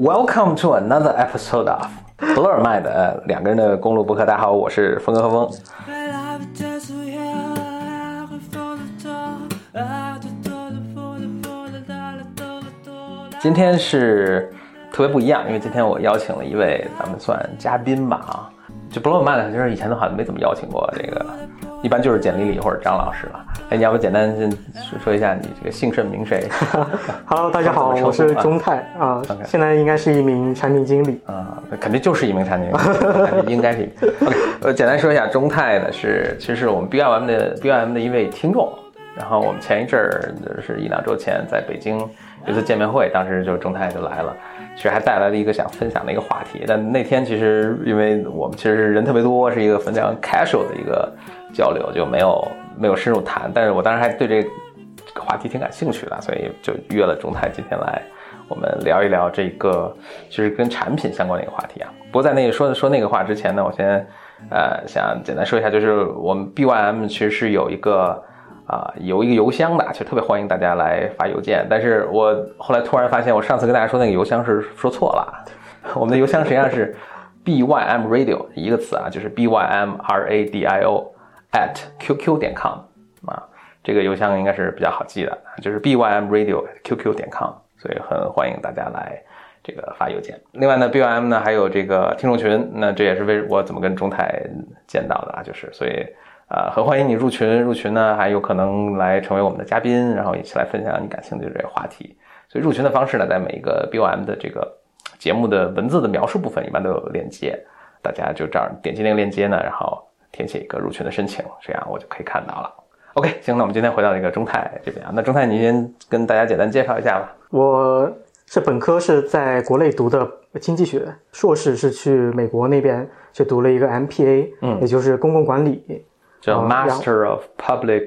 Welcome to another episode of Blur Mind 呃两个人的公路博客。大家好，我是峰哥和峰。今天是特别不一样，因为今天我邀请了一位咱们算嘉宾吧啊，就 Blur Mind 就是以前的话没怎么邀请过这个。一般就是简丽丽或者张老师了。哎，你要不简单先说一下你这个姓甚名谁？Hello，大家好，我是钟泰啊，现在应该是一名产品经理啊，肯定就是一名产品经理，应该是。OK，我，简单说一下，钟泰呢是其实是我们 BIM 的 BIM 的一位听众，然后我们前一阵儿是一两周前在北京有一次见面会，当时就钟泰就来了。其实还带来了一个想分享的一个话题，但那天其实因为我们其实人特别多，是一个非常 casual 的一个交流，就没有没有深入谈。但是我当时还对这个话题挺感兴趣的，所以就约了中泰今天来，我们聊一聊这个就是跟产品相关的一个话题啊。不过在那个说说那个话之前呢，我先呃想简单说一下，就是我们 BYM 其实是有一个。啊，有一个邮箱的，其实特别欢迎大家来发邮件。但是我后来突然发现，我上次跟大家说那个邮箱是说错了。我们的邮箱实际上是 bym radio 一个词啊，就是 bym radio at qq 点 com 啊，这个邮箱应该是比较好记的，就是 bym radio qq 点 com，所以很欢迎大家来这个发邮件。另外呢，bym 呢还有这个听众群，那这也是为我怎么跟中泰见到的啊，就是所以。啊，很欢迎你入群，入群呢还有可能来成为我们的嘉宾，然后一起来分享你感兴趣的这个话题。所以入群的方式呢，在每一个 BOM 的这个节目的文字的描述部分，一般都有链接，大家就这样点击那个链接呢，然后填写一个入群的申请，这样我就可以看到了。OK，行，那我们今天回到这个中泰这边啊，那中泰您先跟大家简单介绍一下吧。我是本科是在国内读的经济学，硕士是去美国那边去读了一个 MPA，嗯，也就是公共管理。叫 Master of Public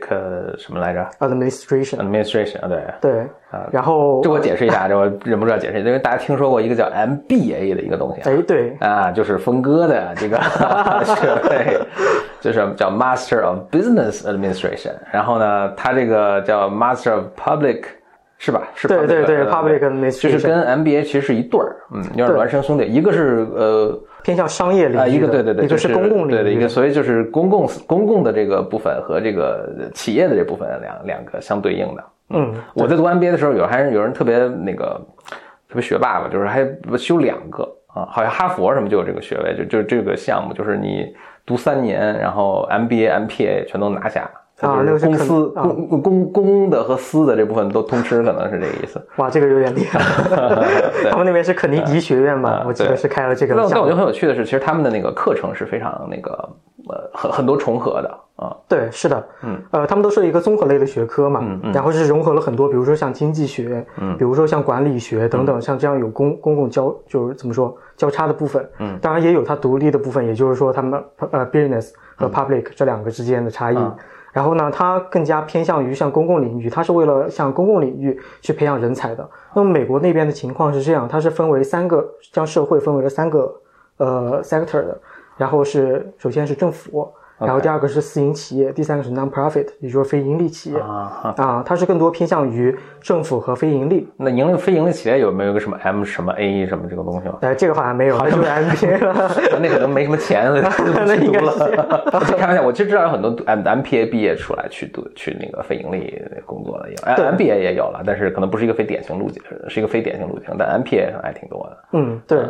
什么来着？Administration。Administration 啊，对。对。啊，然后这我解释一下，这我忍不住要解释，因为大家听说过一个叫 MBA 的一个东西。哎，对。啊，就是峰哥的这个学位，就是叫 Master of Business Administration。然后呢，他这个叫 Master of Public。是吧？是对对对，public administration 就是跟 MBA 其实是一对儿，嗯，有点孪生兄弟。一个是呃偏向商业领域，一个对对对，一个是公共领域的一个，所以就是公共公共的这个部分和这个企业的这部分两两个相对应的。嗯，我在读 MBA 的时候，有还是有人特别那个特别学霸吧，就是还修两个啊，好像哈佛什么就有这个学位，就就这个项目，就是你读三年，然后 MBA、MPA 全都拿下。啊，那个公司公公公的和私的这部分都通吃，可能是这个意思。哇，这个有点厉害。他们那边是肯尼迪学院嘛？我记得是开了这个。但但我觉得很有趣的是，其实他们的那个课程是非常那个呃很很多重合的啊。对，是的，嗯，呃，他们都是一个综合类的学科嘛，嗯嗯，然后是融合了很多，比如说像经济学，嗯，比如说像管理学等等，像这样有公公共交就是怎么说交叉的部分，嗯，当然也有它独立的部分，也就是说他们呃 business 和 public 这两个之间的差异。然后呢，它更加偏向于像公共领域，它是为了向公共领域去培养人才的。那么美国那边的情况是这样，它是分为三个，将社会分为了三个呃 sector 的，然后是首先是政府。然后第二个是私营企业，第三个是 non-profit，也就是非盈利企业啊啊，它是更多偏向于政府和非盈利。那盈利非盈利企业有没有个什么 M 什么 A 什么这个东西吗？哎，这个好像没有，好像就是 MPA 了。那可能没什么钱 了，那应该了。开玩笑，我其实知道有很多 M MPA 毕业出来去读去那个非盈利工作的有，MBA 也有了，但是可能不是一个非典型路径，是一个非典型路径，但 MPA 上还挺多的。嗯，对。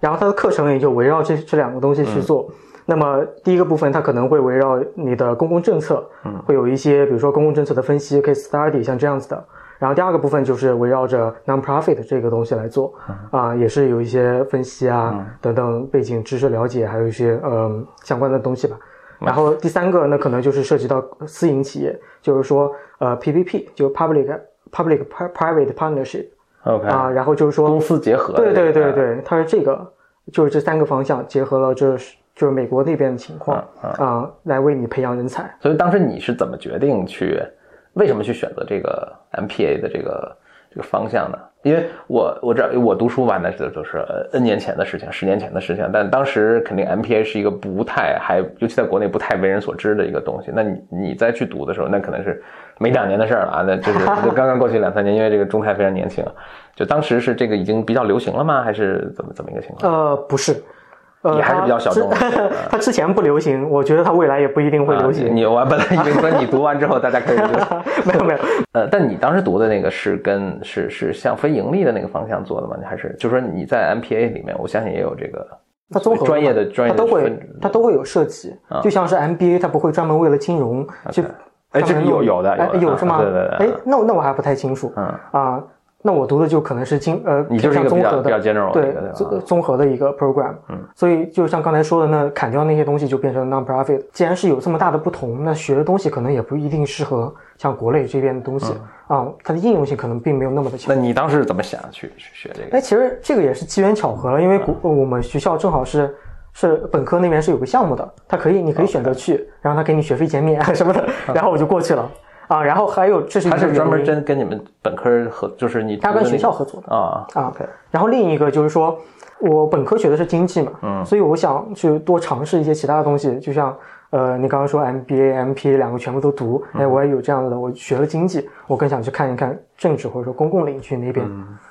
然后它的课程也就围绕这这两个东西去做。那么第一个部分，它可能会围绕你的公共政策，嗯，会有一些，比如说公共政策的分析，case study，像这样子的。然后第二个部分就是围绕着 non-profit 这个东西来做，啊，也是有一些分析啊等等背景知识了解，还有一些呃相关的东西吧。然后第三个，那可能就是涉及到私营企业，就是说呃 PPP，就 public public private partnership，OK，啊，然后就是说公司结合，对对对对，它是这个，就是这三个方向结合了这。就是美国那边的情况啊，来为你培养人才。所以当时你是怎么决定去，为什么去选择这个 MPA 的这个这个方向呢？因为我我知道我读书吧，那是都是 N 年前的事情，十年前的事情。但当时肯定 MPA 是一个不太还，尤其在国内不太为人所知的一个东西。那你你再去读的时候，那可能是没两年的事儿了啊，那就是 刚刚过去两三年，因为这个中泰非常年轻，就当时是这个已经比较流行了吗？还是怎么怎么一个情况？呃，不是。也还是比较小众。它之前不流行，我觉得它未来也不一定会流行。你我本来以为说你读完之后大家可以没有 没有。呃，但你当时读的那个是跟是是向非盈利的那个方向做的吗？你还是就是说你在 MPA 里面，我相信也有这个它综合专业的专业它都会它都会有设计，就像是 MBA，它不会专门为了金融去。哎，这个有有的有是吗？对对对。哎，那那我还不太清楚。嗯啊。那我读的就可能是经呃，你就是一个综合的，对综综合的一个 program，嗯，所以就像刚才说的，那砍掉那些东西就变成 non-profit。既然是有这么大的不同，那学的东西可能也不一定适合像国内这边的东西啊，它的应用性可能并没有那么的强。那你当时怎么想去去学这个？哎，其实这个也是机缘巧合了，因为国我们学校正好是是本科那边是有个项目的，它可以你可以选择去，然后他给你学费减免什么的，然后我就过去了。啊，然后还有，这是他是专门真跟你们本科合，就是你他跟学校合作的啊啊。然后另一个就是说，我本科学的是经济嘛，嗯，所以我想去多尝试一些其他的东西，就像呃，你刚刚说 MBA、MPA 两个全部都读，哎，我也有这样的，我学了经济，我更想去看一看政治或者说公共领域那边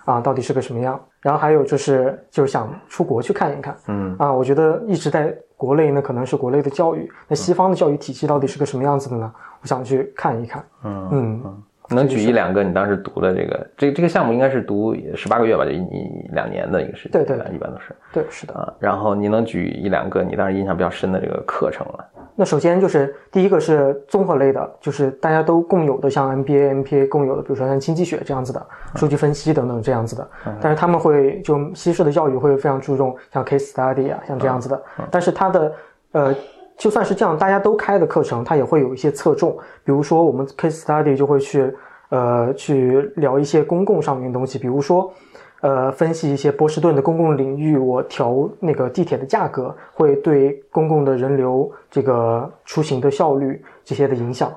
啊，到底是个什么样。然后还有就是就是想出国去看一看，嗯啊，我觉得一直在国内呢，可能是国内的教育，那西方的教育体系到底是个什么样子的呢？我想去看一看，嗯嗯，能举一两个你当时读的这个这这个项目应该是读十八个月吧，就一两年的一个时间，对对，一般都是，对是的啊。然后你能举一两个你当时印象比较深的这个课程吗？那首先就是第一个是综合类的，就是大家都共有的，像 MBA、MPA 共有的，比如说像经济学这样子的，数据分析等等这样子的。但是他们会就西式的教育会非常注重像 case study 啊，像这样子的。但是它的呃。就算是这样，大家都开的课程，它也会有一些侧重。比如说，我们 case study 就会去，呃，去聊一些公共上面的东西。比如说，呃，分析一些波士顿的公共领域，我调那个地铁的价格，会对公共的人流这个出行的效率这些的影响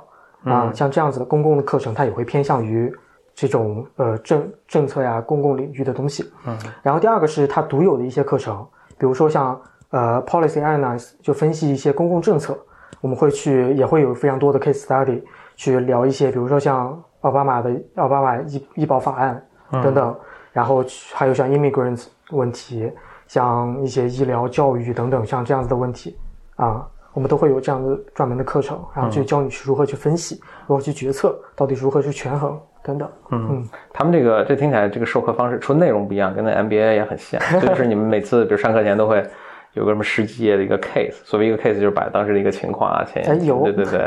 啊。像这样子的公共的课程，它也会偏向于这种呃政政策呀、公共领域的东西。嗯。然后第二个是它独有的一些课程，比如说像。呃，policy analysis 就分析一些公共政策，我们会去也会有非常多的 case study 去聊一些，比如说像奥巴马的奥巴马医医保法案等等，然后还有像 immigrants 问题，像一些医疗教育等等，像这样子的问题啊，我们都会有这样的专门的课程，然后去教你去如何去分析，如何去决策，到底如何去权衡等等。嗯，他们这个这听起来这个授课方式除了内容不一样，跟那 MBA 也很像，就是你们每次比如上课前都会。有个什么十几页的一个 case，所谓一个 case 就是把当时的一个情况啊，前有对对对，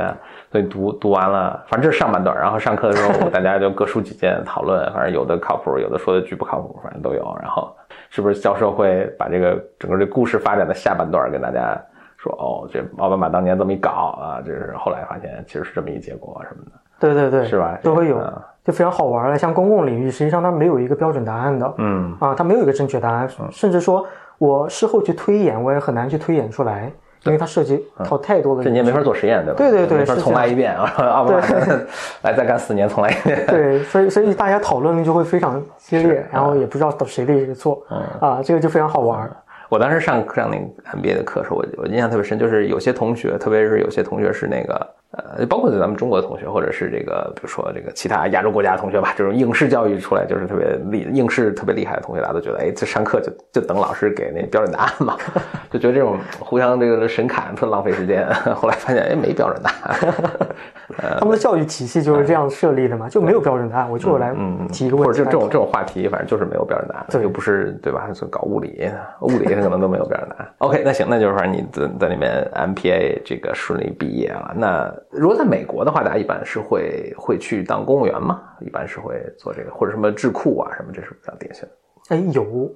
所以读读完了，反正这是上半段，然后上课的时候大家就各抒己见讨论，反正有的靠谱，有的说的巨不靠谱，反正都有。然后是不是教授会把这个整个这故事发展的下半段跟大家说，哦，这奥巴马当年这么一搞啊，这是后来发现其实是这么一结果什么的。对对对，是吧？都会有，就非常好玩了。像公共领域，实际上它没有一个标准答案的，嗯啊，它没有一个正确答案，甚至说。我事后去推演，我也很难去推演出来，因为它涉及到太多的。这你也没法做实验，对吧？对对对，没法重来一遍啊！啊不，来再干四年，重来一遍。对，所以所以大家讨论就会非常激烈，然后也不知道谁对谁错，啊，这个就非常好玩。我当时上上那个 MBA 的课时候，我我印象特别深，就是有些同学，特别是有些同学是那个。呃，包括咱们中国的同学，或者是这个，比如说这个其他亚洲国家的同学吧，这种应试教育出来就是特别厉，应试特别厉害的同学，大家都觉得，哎，这上课就就等老师给那标准答案嘛，就觉得这种互相这个神侃特浪费时间。后来发现，哎，没标准答案。他们的教育体系就是这样设立的嘛，就没有标准答案，我就来提一个问题，或者就这种这种话题，反正就是没有标准答案，这又不是对吧？搞物理，物理可能都没有标准答案。OK，那行，那就是反正你在在里面 MPA 这个顺利毕业了，那。如果在美国的话，大家一般是会会去当公务员嘛？一般是会做这个，或者什么智库啊什么，这是比较典型的。哎，有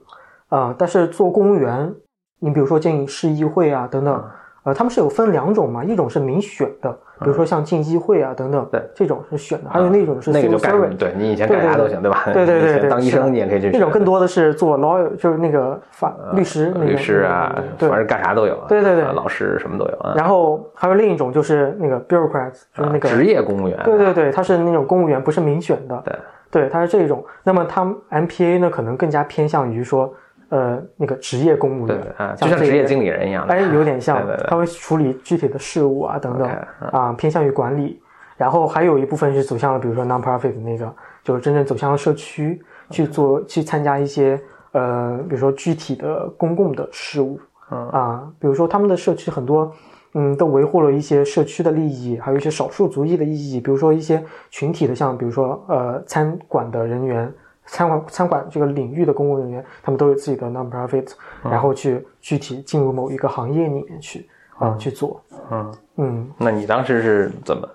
啊，但是做公务员，你比如说进市议会啊等等。呃，他们是有分两种嘛，一种是民选的，比如说像进击会啊等等，对，这种是选的，还有那种是那个就干对你以前干啥都行，对吧？对对 对对，当医生你也可以去。那种更多的是做 lawyer，就是那个法律师，律师啊，反正干啥都有。对对对，老师什么都有。然后还有另一种就是那个 bureaucrats，就是那个职业公务员。对对对，他是那种公务员，不是民选的。对。对，他是这种。那么它 MPA 呢，可能更加偏向于说，呃，那个职业公务员，啊，就像职业经理人一样，哎，有点像，他会处理具体的事务啊等等，啊，偏向于管理。然后还有一部分是走向了，比如说 non-profit 那个，就是真正走向了社区去做，去参加一些呃，比如说具体的公共的事务，啊，比如说他们的社区很多。嗯，都维护了一些社区的利益，还有一些少数族裔的利益，比如说一些群体的，像比如说呃餐馆的人员，餐馆餐馆这个领域的公务人员，他们都有自己的 non-profit，然后去具体进入某一个行业里面去啊去做。嗯嗯，那你当时是怎么？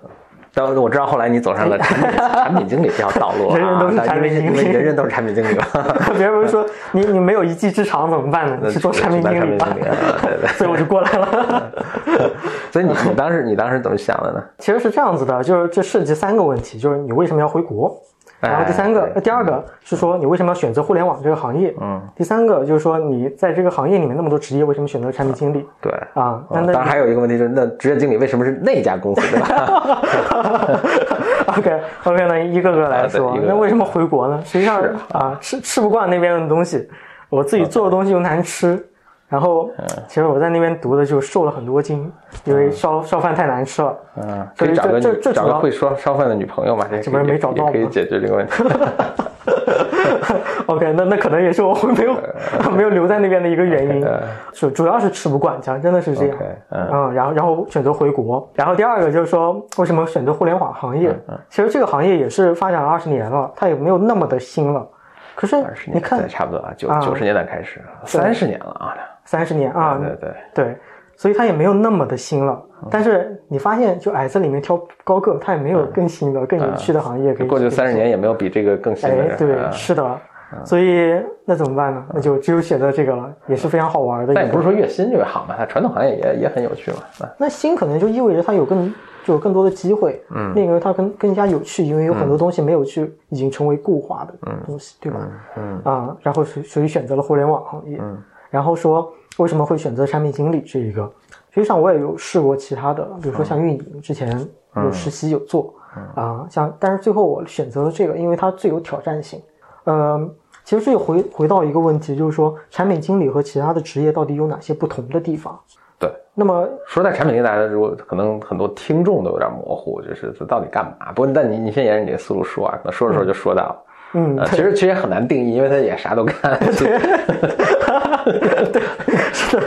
但我知道后来你走上了产品 产品经理这条道路啊，人人都是产品经理，人人都是产品经理吧？别人不是说你你没有一技之长怎么办呢？去做产品经理吧。所以我就过来了。所以你你当时你当时怎么想的呢？其实是这样子的，就是这涉及三个问题，就是你为什么要回国？然后第三个，第二个是说你为什么要选择互联网这个行业？嗯，第三个就是说你在这个行业里面那么多职业，为什么选择产品经理？对啊，那当然还有一个问题就是，那职业经理为什么是那家公司？对吧？OK OK，那一个个来说，那为什么回国呢？实际上啊，吃吃不惯那边的东西，我自己做的东西又难吃。然后，其实我在那边读的就瘦了很多斤，因为烧烧饭太难吃了。嗯，可以找个找个会烧烧饭的女朋友嘛？这不是没找到可以解决这个问题。OK，那那可能也是我没有 没有留在那边的一个原因，主主要是吃不惯，讲真的是这样。嗯，然后然后选择回国，然后第二个就是说为什么选择互联网行业？其实这个行业也是发展了二十年了，它也没有那么的新了。可是你看，差不多啊，九九十年代开始，三十年了啊。三十年啊，对对对，所以它也没有那么的新了。但是你发现，就矮子里面挑高个，它也没有更新的、更有趣的行业可以。过去三十年也没有比这个更新的。哎，对，是的。所以那怎么办呢？那就只有选择这个了，也是非常好玩的。但也不是说越新越好嘛，它传统行业也也很有趣嘛。那新可能就意味着它有更就有更多的机会。嗯，另一个它更更加有趣，因为有很多东西没有去已经成为固化的东西，对吧？嗯啊，然后所所以选择了互联网行业。嗯。然后说为什么会选择产品经理这一个？实际上我也有试过其他的，比如说像运营，之前有实习有做啊，像但是最后我选择了这个，因为它最有挑战性。嗯，其实这又回回到一个问题，就是说产品经理和其他的职业到底有哪些不同的地方？对，那么说在产品经理，大家如果可能很多听众都有点模糊，就是这到底干嘛？不过但你你先沿着你的思路说啊，可能说着说着就说到了。嗯，其实其实也很难定义，因为他也啥都干。对，是，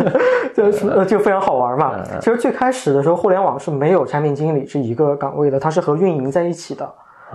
就是就非常好玩嘛。其实最开始的时候，互联网是没有产品经理这一个岗位的，它是和运营在一起的。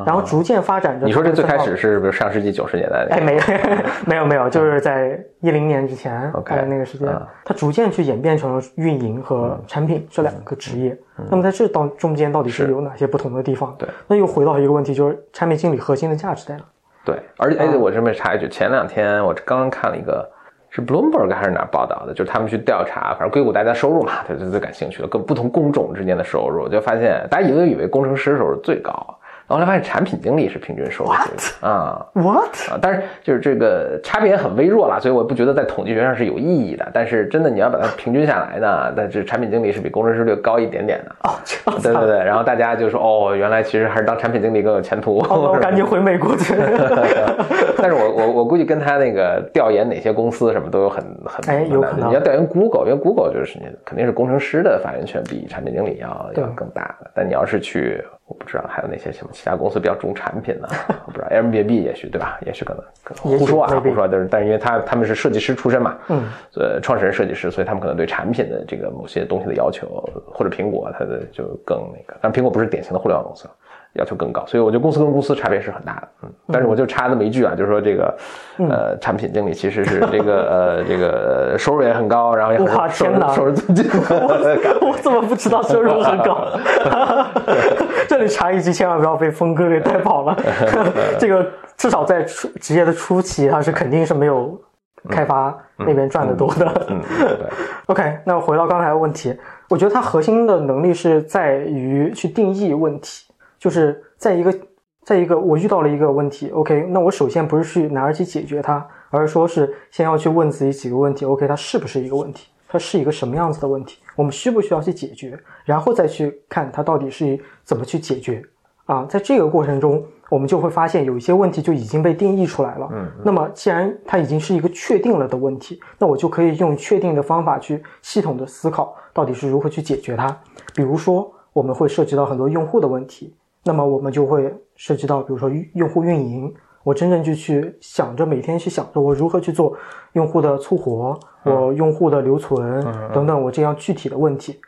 然后逐渐发展着。你说这最开始是不是上世纪九十年代？哎，没，没有没有，就是在一零年之前，在那个时间，它逐渐去演变成了运营和产品这两个职业。那么在这当中间到底是有哪些不同的地方？对，那又回到一个问题，就是产品经理核心的价值在哪？对，而且哎，我这边插一句，前两天我刚刚看了一个，是 Bloomberg 还是哪报道的，就是他们去调查，反正硅谷大家收入嘛，他最最感兴趣的，各不同工种之间的收入，就发现大家以为以为工程师收入最高。后来发现产品经理是平均收入啊，what 啊？但是就是这个差别很微弱啦，所以我不觉得在统计学上是有意义的。但是真的你要把它平均下来呢，但是产品经理是比工程师略高一点点的哦。对对对，然后大家就说哦，原来其实还是当产品经理更有前途。我赶紧回美国去。但是我我我估计跟他那个调研哪些公司什么都有很很哎有可能。你要调研 Google，因为 Google 就是肯定是工程师的发言权比产品经理要要更大的。但你要是去。我不知道还有哪些什么其他公司比较重产品呢？我不知道，Airbnb 也许对吧？也许可能胡说啊，胡说。但是但是因为他他们是设计师出身嘛，嗯，呃，创始人设计师，所以他们可能对产品的这个某些东西的要求，或者苹果它的就更那个。但苹果不是典型的互联网公司。要求更高，所以我觉得公司跟公司差别是很大的，嗯，但是我就插那么一句啊，就是说这个，呃，产品经理其实是这个呃这个收入也很高，然后也很哇天哪，收入最近我我怎么不知道收入很高？这里插一句，千万不要被峰哥给带跑了。这个至少在初职业的初期，他是肯定是没有开发那边赚的多的。嗯，对。OK，那回到刚才的问题，我觉得它核心的能力是在于去定义问题。就是在一个，在一个我遇到了一个问题，OK，那我首先不是去拿着去解决它，而是说是先要去问自己几个问题，OK，它是不是一个问题？它是一个什么样子的问题？我们需不需要去解决？然后再去看它到底是怎么去解决啊，在这个过程中，我们就会发现有一些问题就已经被定义出来了。嗯，那么既然它已经是一个确定了的问题，那我就可以用确定的方法去系统的思考到底是如何去解决它。比如说，我们会涉及到很多用户的问题，那么我们就会涉及到，比如说用户运营，我真正就去想着每天去想着我如何去做用户的促活，我用户的留存等等，我这样具体的问题。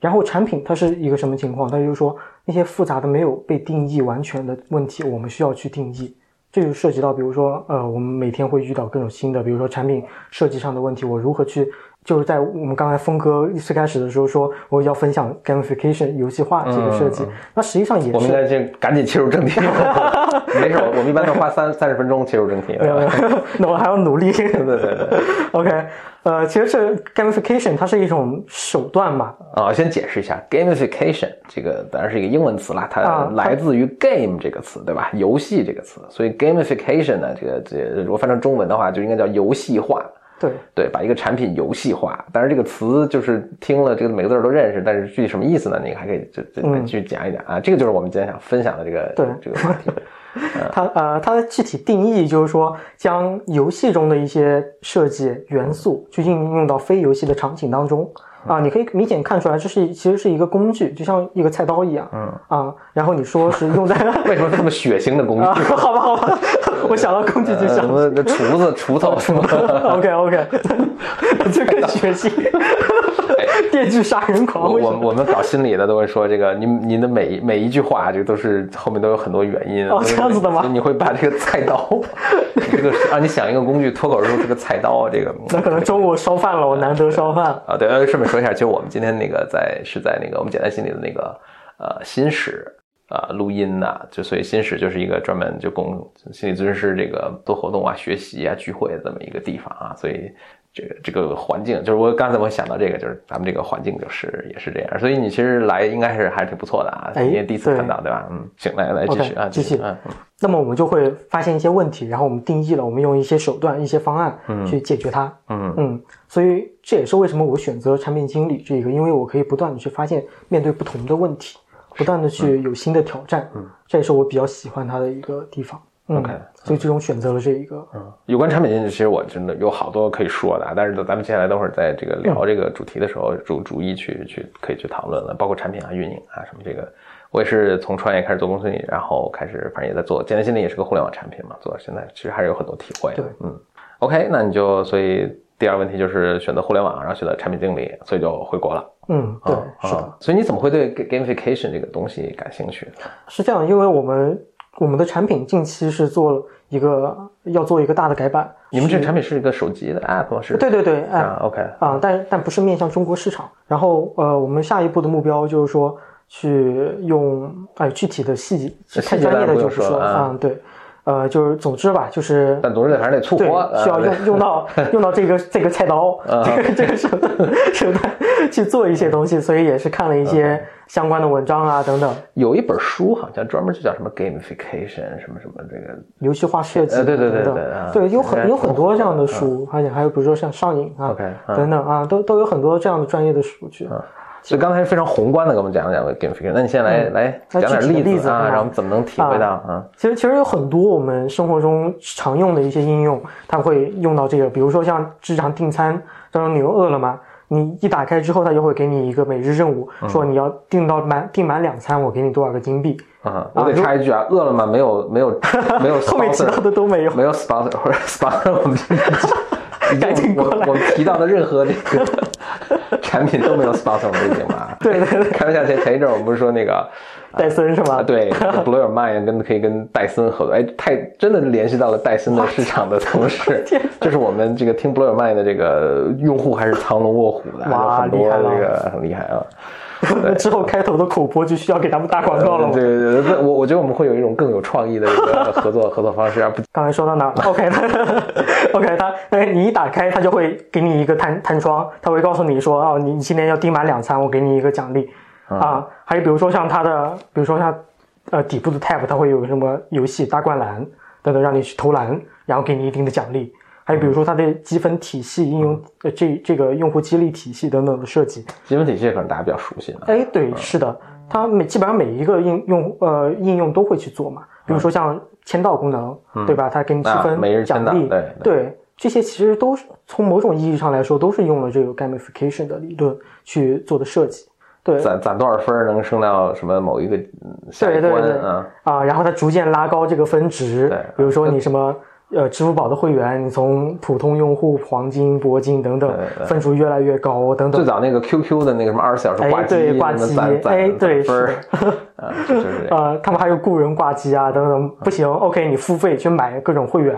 然后产品它是一个什么情况？它就是说那些复杂的没有被定义完全的问题，我们需要去定义。这就涉及到，比如说，呃，我们每天会遇到各种新的，比如说产品设计上的问题，我如何去？就是在我们刚才峰哥最开始的时候说，我要分享 gamification 游戏化这个设计，那实际上也是。我们应该先赶紧切入正题。没事，我们一般都花三三十分钟切入正题。没有没有，那我还要努力。对对对。OK，呃，其实是 gamification 它是一种手段嘛。啊，先解释一下 gamification 这个当然是一个英文词啦，它来自于 game 这个词，对吧？游戏这个词，所以 gamification 呢，这个这如果翻成中文的话，就应该叫游戏化。对对，把一个产品游戏化，但是这个词就是听了这个每个字都认识，但是具体什么意思呢？你还可以就就继续讲一讲啊。这个就是我们今天想分享的这个对这个话题。它呃，它的具体定义就是说，将游戏中的一些设计元素去应用到非游戏的场景当中。啊，你可以明显看出来，这是其实是一个工具，就像一个菜刀一样。嗯啊，然后你说是用在 为什么这么血腥的工具？好吧，好吧，我想到工具就想什么厨子、锄头什么。OK OK，这更血腥。电锯杀人狂。我我们搞心理的都会说，这个您您的每每一句话，这个都是后面都有很多原因。哦，这样子的吗？你会把这个菜刀，这个啊，你想一个工具，脱口而出是个菜刀，这个 那可能中午烧饭了，我难得烧饭啊。对，顺便说一下，就我们今天那个在是在那个我们简单心理的那个呃新史啊录音呐，就所以新史就是一个专门就供心理咨询师这个做活动啊、学习啊、聚会的这么一个地方啊，所以。这个这个环境，就是我刚才我想到这个，就是咱们这个环境就是也是这样，所以你其实来应该是还是挺不错的啊，你也第一次看到对吧？嗯，行，来来继续啊，继续嗯。那么我们就会发现一些问题，然后我们定义了，我们用一些手段、一些方案去解决它。嗯嗯，所以这也是为什么我选择产品经理这个，因为我可以不断的去发现面对不同的问题，不断的去有新的挑战。嗯，这也是我比较喜欢它的一个地方。OK，所以最终选择了这一个。嗯，有关产品经理，其实我真的有好多可以说的，但是咱们接下来等会儿在这个聊这个主题的时候，逐逐一去去可以去讨论了，包括产品啊、运营啊什么这个。我也是从创业开始做公司经理，然后开始反正也在做，简单心理也是个互联网产品嘛，做到现在其实还是有很多体会。对，嗯，OK，那你就所以第二个问题就是选择互联网，然后选择产品经理，所以就回国了。嗯，对，是的。所以你怎么会对 gamification 这个东西感兴趣？是这样，因为我们。我们的产品近期是做了一个要做一个大的改版。你们这个产品是一个手机的 app 是？对对对啊，OK 啊，但但不是面向中国市场。然后呃，我们下一步的目标就是说去用哎具体的细节太专业的就是说啊对。呃，就是总之吧，就是，但总之还是得粗活，需要用用到 用到这个这个菜刀，这个这个手手段去做一些东西，所以也是看了一些相关的文章啊等等。有一本书好像专门就叫什么 gamification 什么什么这个游戏化设计，对对对对对，有很有很多这样的书，而且还有比如说像上瘾啊等等啊，都都有很多这样的专业的书去。所以刚才非常宏观的给我们讲了讲 gamification，那你现在来来讲点例子啊，让我们怎么能体会到啊？其实其实有很多我们生活中常用的一些应用，它会用到这个，比如说像日常订餐，当中你用饿了么，你一打开之后，它就会给你一个每日任务，说你要订到满订满两餐，我给你多少个金币啊？我得插一句啊，饿了么没有没有 没有后面提到的都没有，没有 sponsor 或者 sponsor 我们。赶紧过来！我们提到的任何这个产品都没有 sponsor 背景吧？对对对。开玩笑，前前一阵我们不是说那个戴森是吗？对，Blow Your Mind 跟可以跟戴森合作，哎，太真的联系到了戴森的市场的同事，就是我们这个听 Blow Your Mind 的这个用户还是藏龙卧虎的，哇，很多这个很厉害啊。那之后开头的口播就需要给他们打广告了。对对对，我我觉得我们会有一种更有创意的一个合作合作方式。刚才说到哪了？OK，他 OK，他哎，你一打开，他就会给你一个弹弹窗，他会告诉你说，哦，你你今天要订满两餐，我给你一个奖励啊。还有比如说像他的，比如说像呃底部的 tab，它会有什么游戏大灌篮等等，让你去投篮，然后给你一定的奖励。还有比如说它的积分体系应用，呃这这个用户激励体系等等的设计。积分体系可能大家比较熟悉了。哎，对，是的。它每基本上每一个应用呃应用都会去做嘛，比如说像签到功能，对吧？它给你积分、奖励，对对，这些其实都是从某种意义上来说，都是用了这个 gamification 的理论去做的设计。对，攒攒多少分能升到什么某一个下一关啊？啊，然后它逐渐拉高这个分值。对，比如说你什么。呃，支付宝的会员，你从普通用户、黄金、铂金等等，分数越来越高，等等。最早那个 QQ 的那个什么二十四小时挂机，对挂机，哎，对是 呃，他们还有雇人挂机啊，等等，不行，OK，你付费去买各种会员，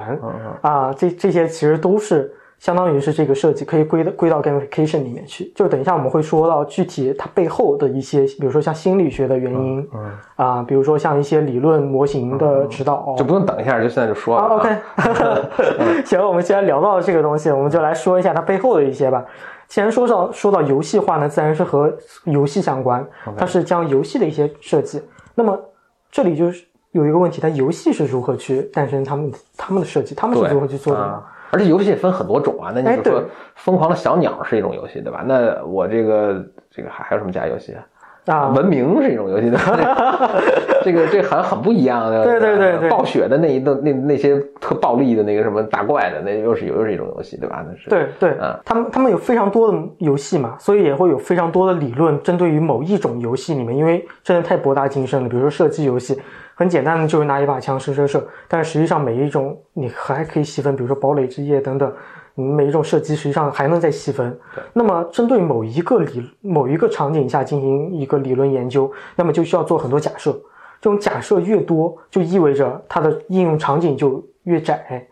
啊，这这些其实都是。相当于是这个设计可以归到归到 gamification 里面去，就等一下我们会说到具体它背后的一些，比如说像心理学的原因，嗯啊，比如说像一些理论模型的指导，就不用等一下，就现在就说了。OK，行，我们既然聊到了这个东西，我们就来说一下它背后的一些吧。既然说到说到游戏化呢，自然是和游戏相关，它是将游戏的一些设计。那么这里就是有一个问题，它游戏是如何去诞生他们他们的设计，他们是如何去做的？而且游戏分很多种啊，那你说疯狂的小鸟是一种游戏，对吧？那我这个这个还还有什么家游戏啊？文明是一种游戏，对吧？这个这好像很不一样的。对对对对，暴雪的那一那那那些特暴力的那个什么打怪的，那又是又是一种游戏，对吧？那是对对，嗯，他们他们有非常多的游戏嘛，所以也会有非常多的理论针对于某一种游戏里面，因为真的太博大精深了。比如说射击游戏。很简单的，就是拿一把枪射射射，但是实际上每一种你还可以细分，比如说堡垒之夜等等，你每一种射击实际上还能再细分。那么针对某一个理某一个场景下进行一个理论研究，那么就需要做很多假设。这种假设越多，就意味着它的应用场景就越窄。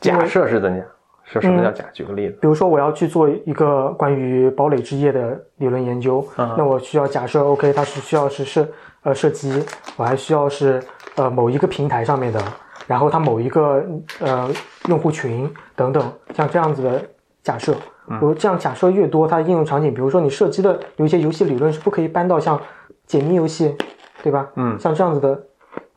假设是怎样？是什么叫假？举个例子，比如说我要去做一个关于堡垒之夜的理论研究，那我需要假设，OK，它是需要是射呃射击，我还需要是呃某一个平台上面的，然后它某一个呃用户群等等，像这样子的假设，比如这样假设越多，它的应用场景，比如说你射击的有一些游戏理论是不可以搬到像解谜游戏，对吧？嗯，像这样子的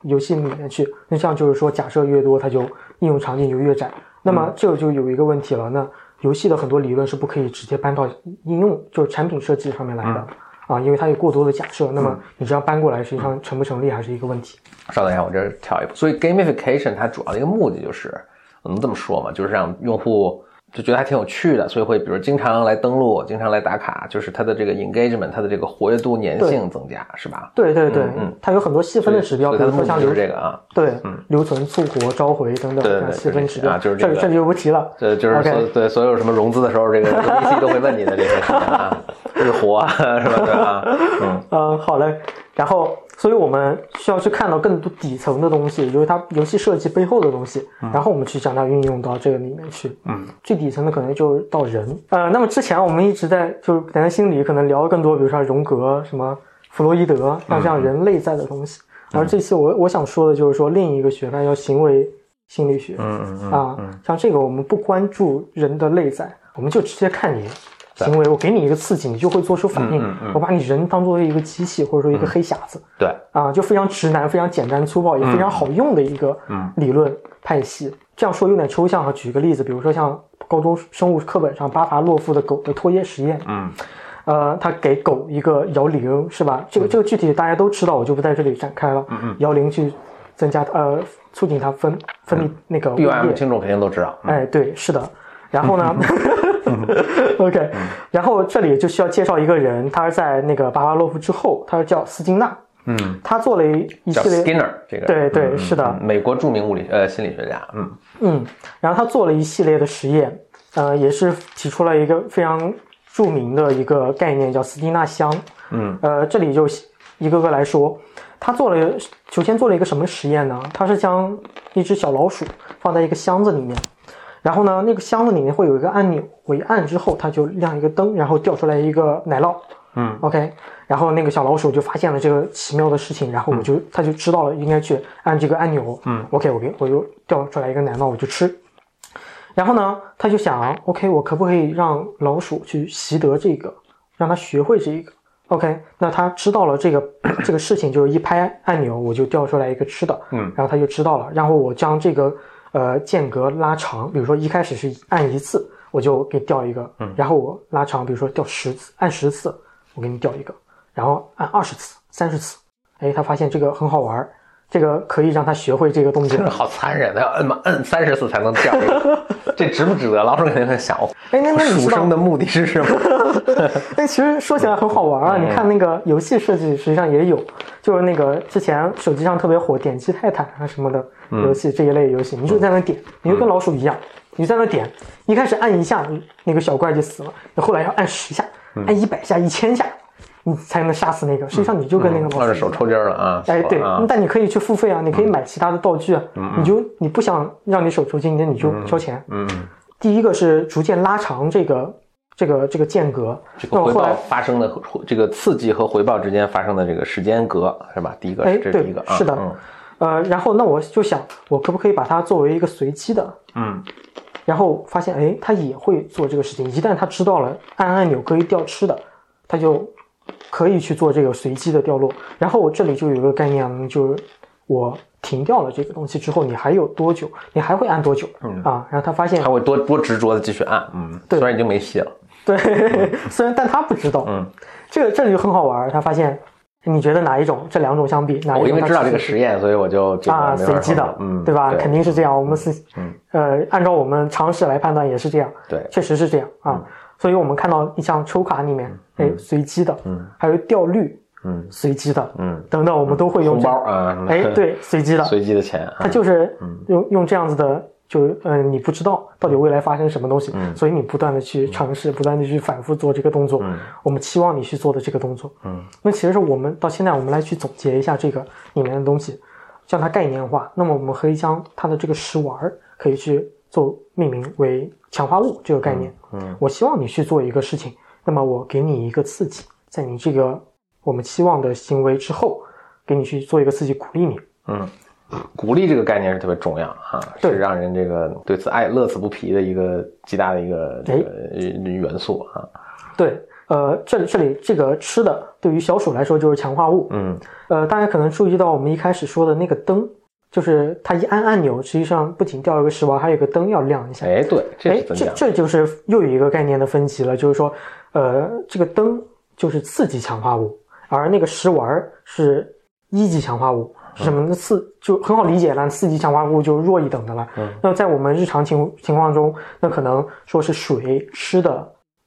游戏里面去，那这样就是说假设越多，它就应用场景就越窄。那么这就有一个问题了，那游戏的很多理论是不可以直接搬到应用，就是产品设计上面来的啊，因为它有过多的假设。那么你这样搬过来，实际上成不成立还是一个问题。稍等一下，我这跳一步。所以 gamification 它主要的一个目的就是，我能这么说嘛，就是让用户。就觉得还挺有趣的，所以会比如经常来登录，经常来打卡，就是它的这个 engagement，它的这个活跃度、粘性增加，是吧？对对对，嗯，它有很多细分的指标，比如说像留这个啊，对，留存、促活、召回等等，对细分指标，就是这这就不提了。对就是所对所有什么融资的时候，这个 VC 都会问你的这些事情啊，日活啊 是吧？嗯嗯，好嘞，然后。所以我们需要去看到更多底层的东西，也就是它游戏设计背后的东西，然后我们去将它运用到这个里面去。嗯，最底层的可能就是到人。呃，那么之前我们一直在就是谈心理，可能聊更多，比如说荣格、什么弗洛伊德，像这样人类在的东西。而这次我我想说的就是说另一个学派叫行为心理学。嗯嗯嗯。啊，像这个我们不关注人的内在，我们就直接看你。行为，我给你一个刺激，你就会做出反应。我把你人当做一个机器，或者说一个黑匣子。对，啊，就非常直男、非常简单粗暴，也非常好用的一个理论派系。这样说有点抽象哈。举个例子，比如说像高中生物课本上巴伐洛夫的狗的唾液实验。嗯，呃，他给狗一个摇铃，是吧？这个这个具体大家都知道，我就不在这里展开了。嗯嗯，摇铃去增加呃，促进它分分泌那个。B M 听众肯定都知道。哎，对，是的。然后呢 OK，然后这里就需要介绍一个人，他是在那个巴巴洛夫之后，他是叫斯金纳。嗯，他做了一一系列 Skinner 这个对对是的，美国著名物理呃心理学家。嗯嗯，然后他做了一系列的实验，呃，也是提出了一个非常著名的一个概念，叫斯金纳箱。嗯呃，这里就一个个来说，他做了首先做了一个什么实验呢？他是将一只小老鼠放在一个箱子里面。然后呢，那个箱子里面会有一个按钮，我一按之后，它就亮一个灯，然后掉出来一个奶酪。嗯，OK。然后那个小老鼠就发现了这个奇妙的事情，然后我就它就知道了应该去按这个按钮。嗯，OK，我给我就掉出来一个奶酪，我就吃。然后呢，他就想，OK，我可不可以让老鼠去习得这个，让它学会这个？OK，那他知道了这个这个事情，就是一拍按钮，我就掉出来一个吃的。嗯，然后他就知道了，然后我将这个。呃，间隔拉长，比如说一开始是按一次，我就给你调一个，嗯，然后我拉长，比如说调十次，按十次，我给你调一个，然后按二十次，三十次，哎，他发现这个很好玩儿，这个可以让他学会这个动作真。是好残忍，他要摁嘛摁三十次才能掉 这值不值得？老鼠肯定在想，哎，那那你鼠生的目的是什么？哎，其实说起来很好玩啊！你看那个游戏设计，实际上也有，就是那个之前手机上特别火《点击泰坦》啊什么的游戏这一类游戏，你就在那点，你就跟老鼠一样，你在那点，一开始按一下，那个小怪就死了，你后来要按十下，按一百下、一千下，你才能杀死那个。实际上你就跟那个老鼠一样。抱着手抽筋了啊！哎，对啊，，但你可以去付费啊，你可以买其他的道具啊，你就你不想让你手抽筋，那你就交钱。嗯，第一个是逐渐拉长这个这个这个间隔，这个回报那后来发生的这个刺激和回报之间发生的这个时间隔是吧？第一个哎是这是第一个是的嗯呃，然后那我就想，我可不可以把它作为一个随机的？嗯然后发现，哎，他也会做这个事情。一旦他知道了按按钮可以掉吃的，他就可以去做这个随机的掉落。然后我这里就有一个概念啊，就是我停掉了这个东西之后，你还有多久？你还会按多久？嗯啊，然后他发现他，会多多执着的继续按，嗯，对虽然已经没戏了，对，虽然但他不知道，嗯，这个这里就很好玩儿。他发现，你觉得哪一种？这两种相比，哪一种？我因为知道这个实验，所以我就啊，随机的，嗯，对吧？肯定是这样。我们是，嗯呃，按照我们常识来判断也是这样，对，确实是这样啊。所以我们看到你像抽卡里面，哎，随机的，嗯还有掉率，嗯随机的，嗯，等等，我们都会用红包啊，哎，对，随机的，随机的钱啊，它就是嗯用用这样子的，就呃，你不知道到底未来发生什么东西，嗯所以你不断的去尝试，不断的去反复做这个动作。嗯我们期望你去做的这个动作，嗯那其实是我们到现在我们来去总结一下这个里面的东西，将它概念化。那么我们可以将它的这个食玩儿可以去做命名为强化物这个概念。嗯我希望你去做一个事情，那么我给你一个刺激，在你这个我们期望的行为之后，给你去做一个刺激，鼓励你。嗯，鼓励这个概念是特别重要哈，对是让人这个对此爱乐此不疲的一个极大的一个这个元素啊。对，呃，这里这里这个吃的对于小鼠来说就是强化物。嗯呃，大家可能注意到我们一开始说的那个灯，就是它一按按钮，实际上不仅掉一个食丸，还有个灯要亮一下。哎，对，这哎？这这就是又有一个概念的分歧了，就是说，呃，这个灯就是刺激强化物，而那个食丸儿是一级强化物。是什么呢？刺就很好理解了，四级强化物就是弱一等的了。嗯那在我们日常情情况中，那可能说是水、吃的，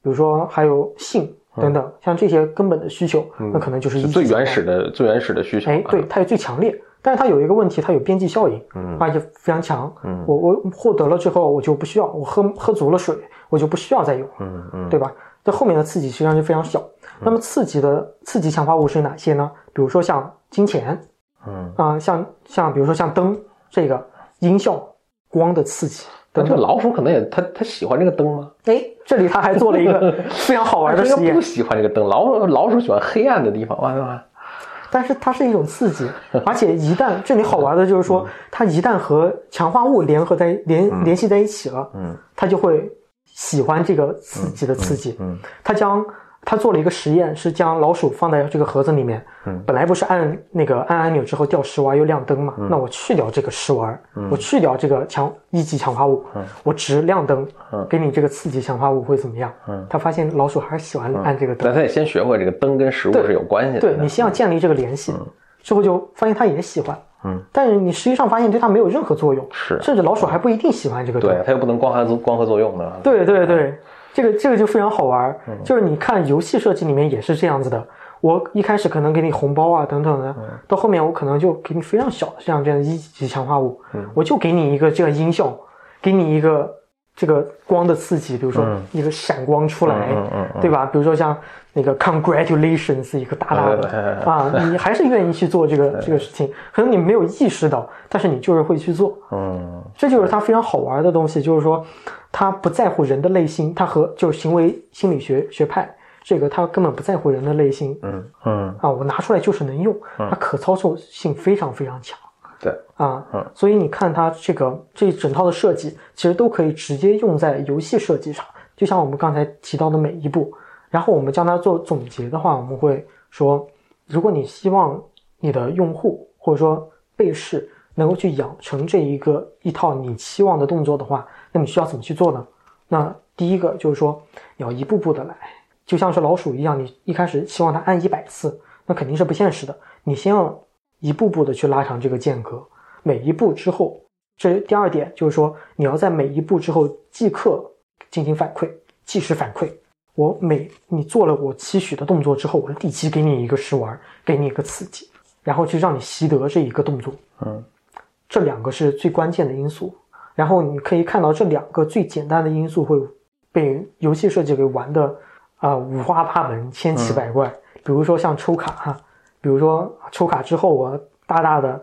比如说还有性等等，像这些根本的需求，那可能就是最原始的、最原始的需求。哎，对，啊，它也最强烈，但是它有一个问题，它有边际效应，嗯而且非常强。嗯我我获得了之后，我就不需要，我喝喝足了水，我就不需要再有，嗯嗯，对吧？这后面的刺激实际上就非常小。那么刺激的刺激强化物是哪些呢？比如说像金钱嗯，啊、像像比如说像灯这个音效、光的刺激。但这老鼠可能也它它喜欢这个灯吗？哎，这里他还做了一个 非常好玩的实验不，喜欢这个灯，老鼠老鼠喜欢黑暗的地方。哇哇，但是它是一种刺激，而且一旦这里好玩的就是说，它一旦和强化物联合在联联系在一起了，嗯它就会喜欢这个刺激的刺激。嗯它将它做了一个实验，是将老鼠放在这个盒子里面，嗯本来不是按那个按按钮之后掉食丸又亮灯嘛？那我去掉这个食丸，我去掉这个强一级强化物，我只亮灯，嗯给你这个刺激强化物会怎么样？嗯他发现老鼠还是喜欢按这个灯但。它得先学会这个灯跟食物是有关系的。对你先要建立这个联系，之后就发现他也喜欢，嗯，但是你实际上发现对它没有任何作用，是甚至老鼠还不一定喜欢这个灯。对，它又不能光合作光合作用的。对对对，这个这个就非常好玩就是你看游戏设计里面也是这样子的。我一开始可能给你红包啊等等的，嗯到后面我可能就给你非常小的这样这样一级强化物，嗯我就给你一个这个音效，给你一个这个光的刺激，比如说嗯。一个闪光出来，对吧？比如说像那个 congratulations 一个大大的啊，你还是愿意去做这个这个事情，可能你没有意识到，但是你就是会去做。嗯。这就是它非常好玩的东西，就是说，它不在乎人的内心，它和就是行为心理学学派，这个它根本不在乎人的内心。嗯嗯，啊，我拿出来就是能用，它可操作性非常非常强对，啊嗯，所以你看它这个这一整套的设计，其实都可以直接用在游戏设计上，就像我们刚才提到的每一步，然后我们将它做总结的话，我们会说，如果你希望你的用户或者说被试能够去养成这一个一套你期望的动作的话，那你需要怎么去做呢？那第一个就是说，你要一步步的来，就像是老鼠一样，你一开始希望它按一百次，那肯定是不现实的。你先要一步步的去拉长这个间隔，每一步之后，这第二点就是说，你要在每一步之后即刻进行反馈，即时反馈。我每你做了我期许的动作之后，我立即给你一个试玩，给你一个刺激，然后去让你习得这一个动作。嗯，这两个是最关键的因素。然后你可以看到这两个最简单的因素会被游戏设计给玩的啊五花八门、千奇百怪。比如说像抽卡哈，比如说抽卡之后我大大的，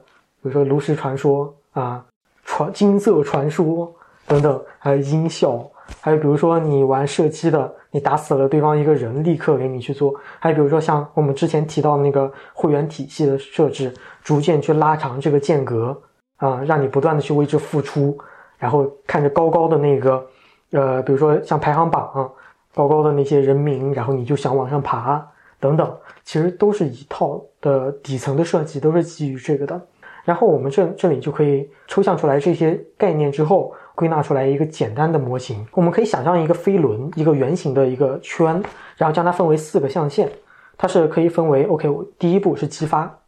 比如说炉石传说啊、传金色传说等等，还有音效。还有比如说你玩射击的，你打死了对方一个人，立刻给你去做。还有比如说像我们之前提到的那个会员体系的设置，逐渐去拉长这个间隔啊，让你不断的去为之付出，然后看着高高的那个，呃，比如说像排行榜高高的那些人名，然后你就想往上爬等等，其实都是一套的底层的设计，都是基于这个的。然后我们这这里就可以抽象出来这些概念之后。归纳出来一个简单的模型，我们可以想象一个飞轮，一个圆形的一个圈，然后将它分为四个象限。它是可以分为，OK，第一步是激发，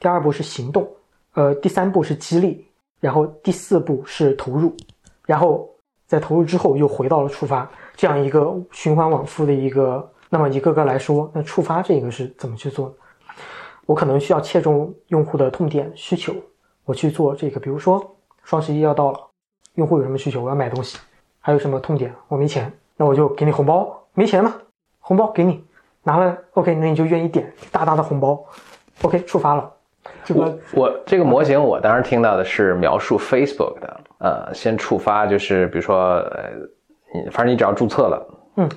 第二步是行动，呃，第三步是激励，然后第四步是投入，然后在投入之后又回到了出发，这样一个循环往复的一个。那么一个个来说，那触发这个是怎么去做？我可能需要切中用户的痛点需求，我去做这个，比如说双十一要到了。用户有什么需求？我要买东西，还有什么痛点？我没钱，那我就给你红包。没钱嘛？红包给你，拿了 OK，那你就愿意点大大的红包。OK，触发了。这个我这个模型，我当时听到的是描述 Facebook 的，呃，先触发就是比如说，呃，你反正你只要注册了，嗯，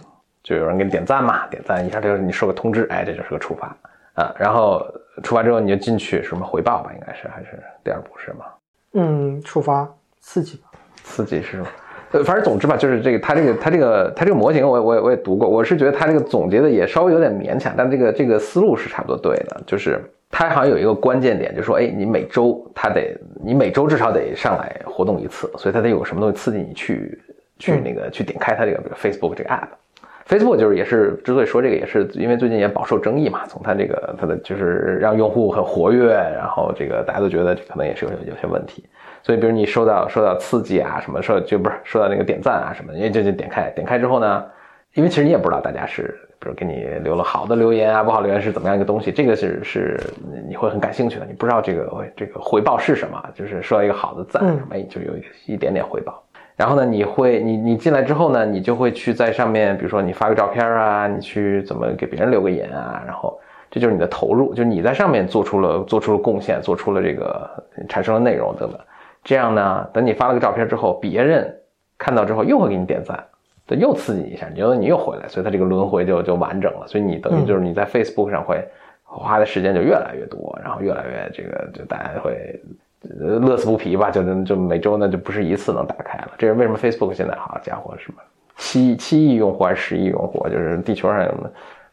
就有人给你点赞嘛，点赞一下就是你收个通知，哎，这就是个触发啊。然后触发之后你就进去什么回报吧，应该是还是第二步是吗？嗯，触发刺激吧。刺激是吗？呃，反正总之吧，就是这个，它这个，它这个，它这个模型，我我也我也读过，我是觉得它这个总结的也稍微有点勉强，但这个这个思路是差不多对的，就是它好像有一个关键点，就是说，哎，你每周它得，你每周至少得上来活动一次，所以它得有什么东西刺激你去去那个去点开它这个，比如 Facebook 这个 app。Facebook 就是也是之所以说这个，也是因为最近也饱受争议嘛，从它这个它的就是让用户很活跃，然后这个大家都觉得可能也是有有些问题。所以，比如你收到收到刺激啊，什么收就不是收到那个点赞啊什么，因为就就点开点开之后呢，因为其实你也不知道大家是，比如给你留了好的留言啊，不好留言是怎么样一个东西，这个是是你会很感兴趣的，你不知道这个这个回报是什么，就是收到一个好的赞，哎，就有一点点回报。然后呢，你会你你进来之后呢，你就会去在上面，比如说你发个照片啊，你去怎么给别人留个言啊，然后这就是你的投入，就是你在上面做出了做出了贡献，做出了这个产生了内容等等。这样呢，等你发了个照片之后，别人看到之后又会给你点赞，对，又刺激一下，你觉得你又回来，所以它这个轮回就就完整了。所以你等于就是你在 Facebook 上会花的时间就越来越多，然后越来越这个就大家会乐此不疲吧，就就每周呢就不是一次能打开了。这是为什么 Facebook 现在好家伙什么七七亿用户还是十亿用户，就是地球上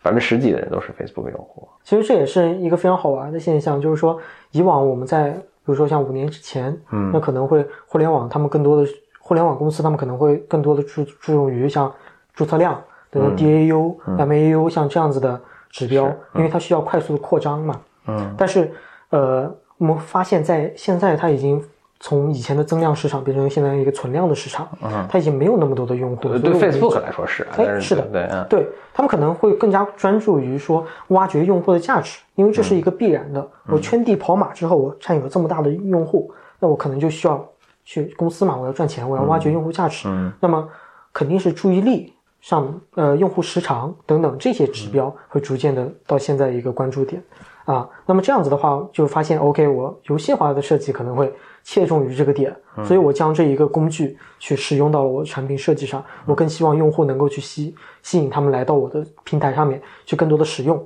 百分之十几的人都是 Facebook 用户。其实这也是一个非常好玩的现象，就是说以往我们在比如说像五年之前，嗯，那可能会互联网他们更多的互联网公司，他们可能会更多的注注重于像注册量，比如 DAU、MAU 像这样子的指标，因为它需要快速的扩张嘛，嗯，但是呃，我们发现在现在它已经。从以前的增量市场变成现在一个存量的市场，嗯，它已经没有那么多的用户。对 Facebook 来说是，哎，是的，对，嗯，对他们可能会更加专注于说挖掘用户的价值，因为这是一个必然的。我圈地跑马之后，我占有了这么大的用户，那我可能就需要去公司嘛，我要赚钱，我要挖掘用户价值。嗯，那么肯定是注意力上，呃，用户时长等等这些指标会逐渐的到现在一个关注点啊。那么这样子的话，就发现 OK，我游戏化的设计可能会。切中于这个点，所以我将这一个工具去使用到了我的产品设计上。我更希望用户能够去吸吸引他们来到我的平台上面去更多的使用，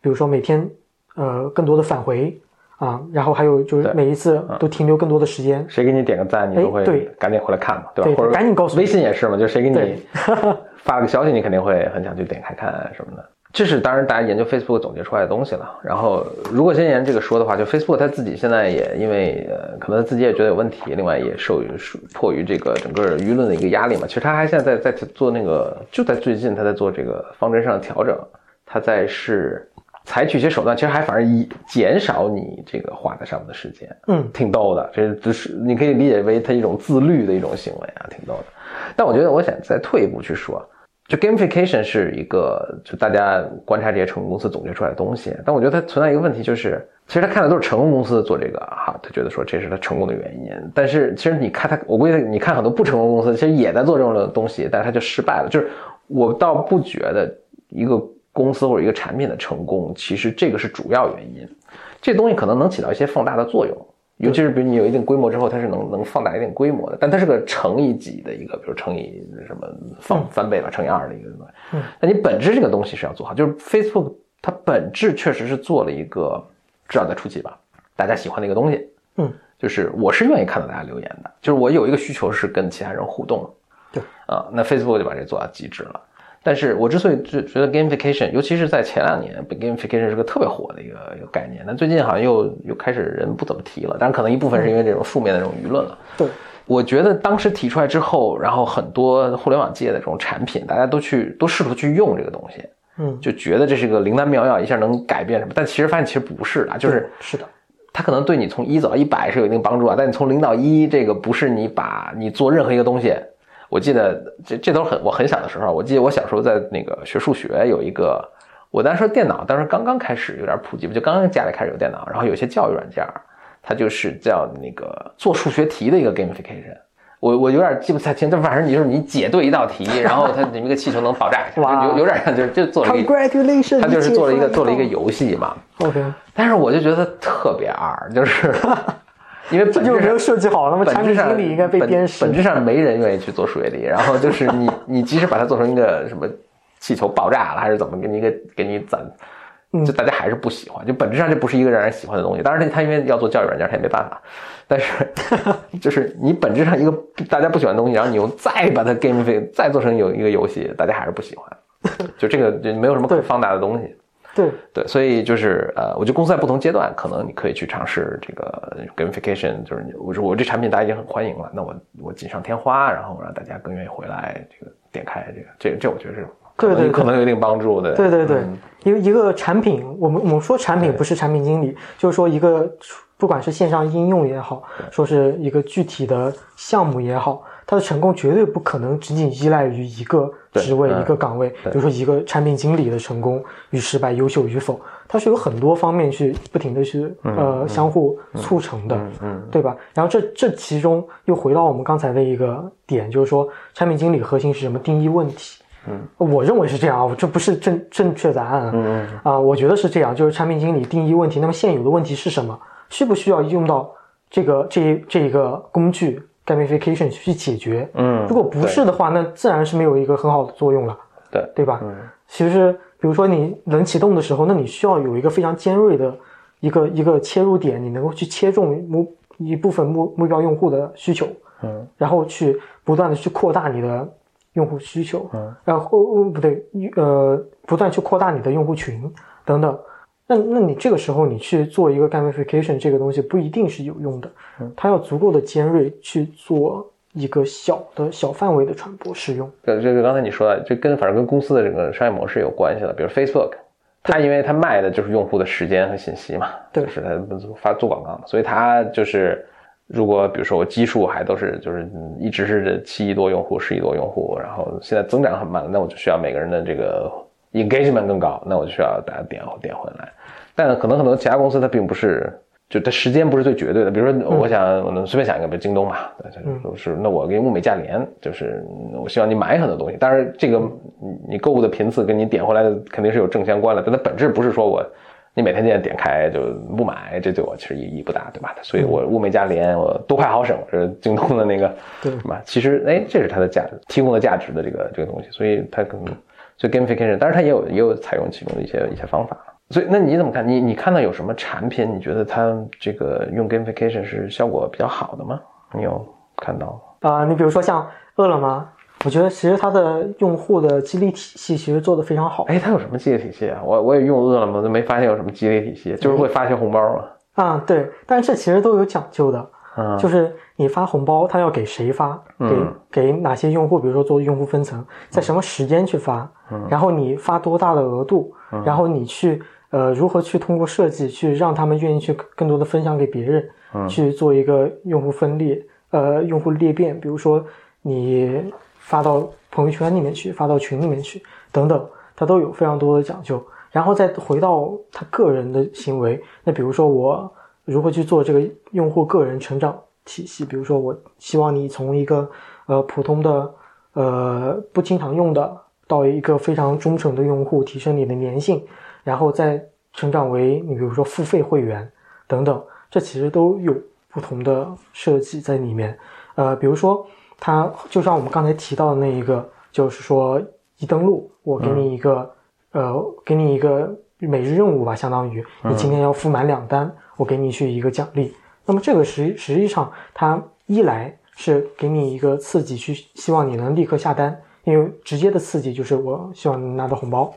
比如说每天呃更多的返回啊，然后还有就是每一次都停留更多的时间。谁给你点个赞，你都会赶紧回来看嘛，对吧？或者赶紧告诉微信也是嘛，就谁给你发了个消息，你肯定会很想去点开看什么的。这是当然，大家研究 Facebook 总结出来的东西了。然后，如果先沿这个说的话，就 Facebook 它自己现在也因为呃，可能自己也觉得有问题，另外也受于迫于这个整个舆论的一个压力嘛。其实他还现在在在做那个，就在最近他在做这个方针上的调整。他在是采取一些手段，其实还反而以减少你这个花在上面的时间。嗯，挺逗的，这只是你可以理解为它一种自律的一种行为啊，挺逗的。但我觉得，我想再退一步去说，就 gamification 是一个就大家观察这些成功公司总结出来的东西。但我觉得它存在一个问题，就是其实他看的都是成功公司做这个哈，他觉得说这是他成功的原因。但是其实你看他，我估计你看很多不成功公司，其实也在做这种的东西，但是他就失败了。就是我倒不觉得一个公司或者一个产品的成功，其实这个是主要原因。这东西可能能起到一些放大的作用。尤其是比如你有一定规模之后，它是能能放大一定规模的，但它是个乘以几的一个，比如乘以什么放翻倍吧，乘以二的一个东西。嗯，那你本质这个东西是要做好，就是 Facebook 它本质确实是做了一个，至少在初期吧，大家喜欢的一个东西。嗯，就是我是愿意看到大家留言的，就是我有一个需求是跟其他人互动。对啊，那 Facebook 就把这做到极致了。但是我之所以觉觉得 gamification，尤其是在前两年，gamification 是个特别火的一个一个概念。但最近好像又又开始人不怎么提了，但是可能一部分是因为这种负面的这种舆论了。对，我觉得当时提出来之后，然后很多互联网界的这种产品，大家都去都试图去用这个东西，嗯，就觉得这是个灵丹妙药，一下能改变什么。但其实发现其实不是的，就是是的，它可能对你从一走到一百是有一定帮助啊，但你从零到一，这个不是你把你做任何一个东西。我记得这这都是很我很小的时候，我记得我小时候在那个学数学，有一个我当时电脑当时刚刚开始有点普及，就刚刚家里开始有电脑，然后有些教育软件，它就是叫那个做数学题的一个 gamification。我我有点记不太清，但反正你就是你解对一道题，然后它一个气球能爆炸 有有点像就是就做了一个，他就是做了一个做了一个游戏嘛。OK，但是我就觉得特别二，就是。因为这就没有设计好，那么产品经理应该被鞭尸。本质上没人愿意去做数学题，然后就是你，你即使把它做成一个什么气球爆炸了，还是怎么给你一个给你攒，就大家还是不喜欢。就本质上这不是一个让人喜欢的东西。当然，他因为要做教育软件，他也没办法。但是，就是你本质上一个大家不喜欢的东西，然后你又再把它 game 费再做成有一个游戏，大家还是不喜欢。就这个就没有什么可放大的东西。对对，所以就是呃，我觉得公司在不同阶段，可能你可以去尝试这个 gamification，就是我说我这产品大家已经很欢迎了，那我我锦上添花，然后让大家更愿意回来这个点开这个，这这我觉得是对对可能有一定帮助的。对对对，因为一个产品，我们我们说产品不是产品经理，就是说一个不管是线上应用也好，说是一个具体的项目也好。它的成功绝对不可能仅仅依赖于一个职位、一个岗位，比如说一个产品经理的成功与失败、优秀与否，它是有很多方面去不停的去呃相互促成的，对吧？然后这这其中又回到我们刚才的一个点，就是说产品经理核心是什么？定义问题。嗯，我认为是这样啊，这不是正正确答案啊。嗯啊，我觉得是这样，就是产品经理定义问题。那么现有的问题是什么？需不需要用到这个这这一个工具？gamification 去解决，嗯，如果不是的话，那自然是没有一个很好的作用了，对对吧？嗯，其实比如说你能启动的时候，那你需要有一个非常尖锐的一个一个切入点，你能够去切中目一部分目目标用户的需求，嗯，然后去不断的去扩大你的用户需求，嗯，然后不对，呃，不断去扩大你的用户群等等。那那你这个时候你去做一个 gamification 这个东西不一定是有用的，它要足够的尖锐去做一个小的小范围的传播使用。对这个刚才你说的，这跟反正跟公司的这个商业模式有关系了。比如 Facebook，它因为它卖的就是用户的时间和信息嘛，对，是它发做广告嘛，所以它就是如果比如说我基数还都是就是一直是七亿多用户、十亿多用户，然后现在增长很慢，那我就需要每个人的这个。engagement 更高，那我就需要大家点点回来。但可能很多其他公司它并不是，就它时间不是最绝对的。比如说，我想我能随便想一个，比如京东吧，就是那我给物美价廉，就是我希望你买很多东西。当然，这个你你购物的频次跟你点回来的肯定是有正相关的，但它本质不是说我你每天点点开就不买，这对我其实意义不大，对吧？所以我物美价廉，我多快好省，是京东的那个，什么？其实哎，这是它的价值提供的价值的这个这个东西，所以它可能。就 gamification，但是它也有也有采用其中的一些一些方法。所以那你怎么看？你你看到有什么产品？你觉得它这个用 gamification 是效果比较好的吗？你有看到吗？啊，你比如说像饿了么，我觉得其实它的用户的激励体系其实做的非常好。哎，它有什么激励体系啊？我我也用饿了么，都没发现有什么激励体系，就是会发些红包啊。啊，对，但是这其实都有讲究的。嗯，就是你发红包，它要给谁发？给给哪些用户？比如说做用户分层，在什么时间去发？嗯然后你发多大的额度？然后你去呃，如何去通过设计去让他们愿意去更多的分享给别人，去做一个用户分裂，呃，用户裂变，比如说你发到朋友圈里面去，发到群里面去，等等，它都有非常多的讲究。然后再回到他个人的行为，那比如说我如何去做这个用户个人成长体系，比如说我希望你从一个呃普通的呃不经常用的，到一个非常忠诚的用户，提升你的粘性。然后再成长为你，比如说付费会员等等，这其实都有不同的设计在里面。呃，比如说它就像我们刚才提到的那一个，就是说一登录，我给你一个，呃，给你一个每日任务吧，相当于你今天要付满两单，我给你去一个奖励。那么这个实实际上它一来是给你一个刺激，去希望你能立刻下单，因为直接的刺激就是我希望能拿到红包。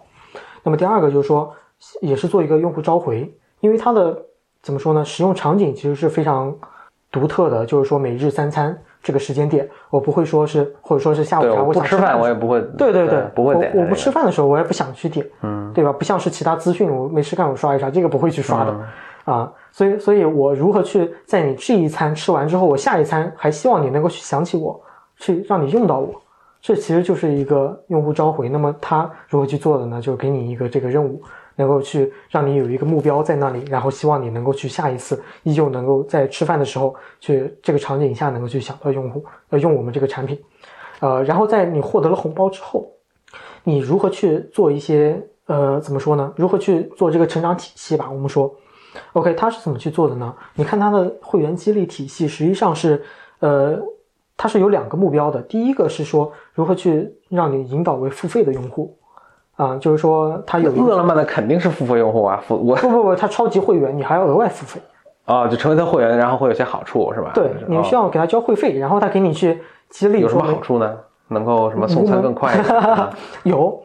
那么第二个就是说，也是做一个用户召回，因为它的怎么说呢？使用场景其实是非常独特的，就是说每日三餐这个时间点，我不会说是或者说是下午茶，我不吃饭我也不会，对对对，不会点。我不吃饭的时候我也不想去点，嗯，对吧？不像是其他资讯，我没事干我刷一刷，这个不会去刷的啊。所以，所以我如何去在你这一餐吃完之后，我下一餐还希望你能够去想起我，去让你用到我。这其实就是一个用户召回，那么他如何去做的呢？就是给你一个这个任务，能够去让你有一个目标在那里，然后希望你能够去下一次，依旧能够在吃饭的时候去这个场景下能够去想到用户，呃，用我们这个产品，呃，然后在你获得了红包之后，你如何去做一些呃怎么说呢？如何去做这个成长体系吧？我们说，OK，他是怎么去做的呢？你看他的会员激励体系，实际上是呃。它是有两个目标的，第一个是说如何去让你引导为付费的用户，啊，就是说它有饿了么的肯定是付费用户啊，付我不不不，他超级会员你还要额外付费，啊，就成为他会员，然后会有些好处是吧？对，你需要给他交会费，然后他给你去激励，有什么好处呢？能够什么送餐更快？有，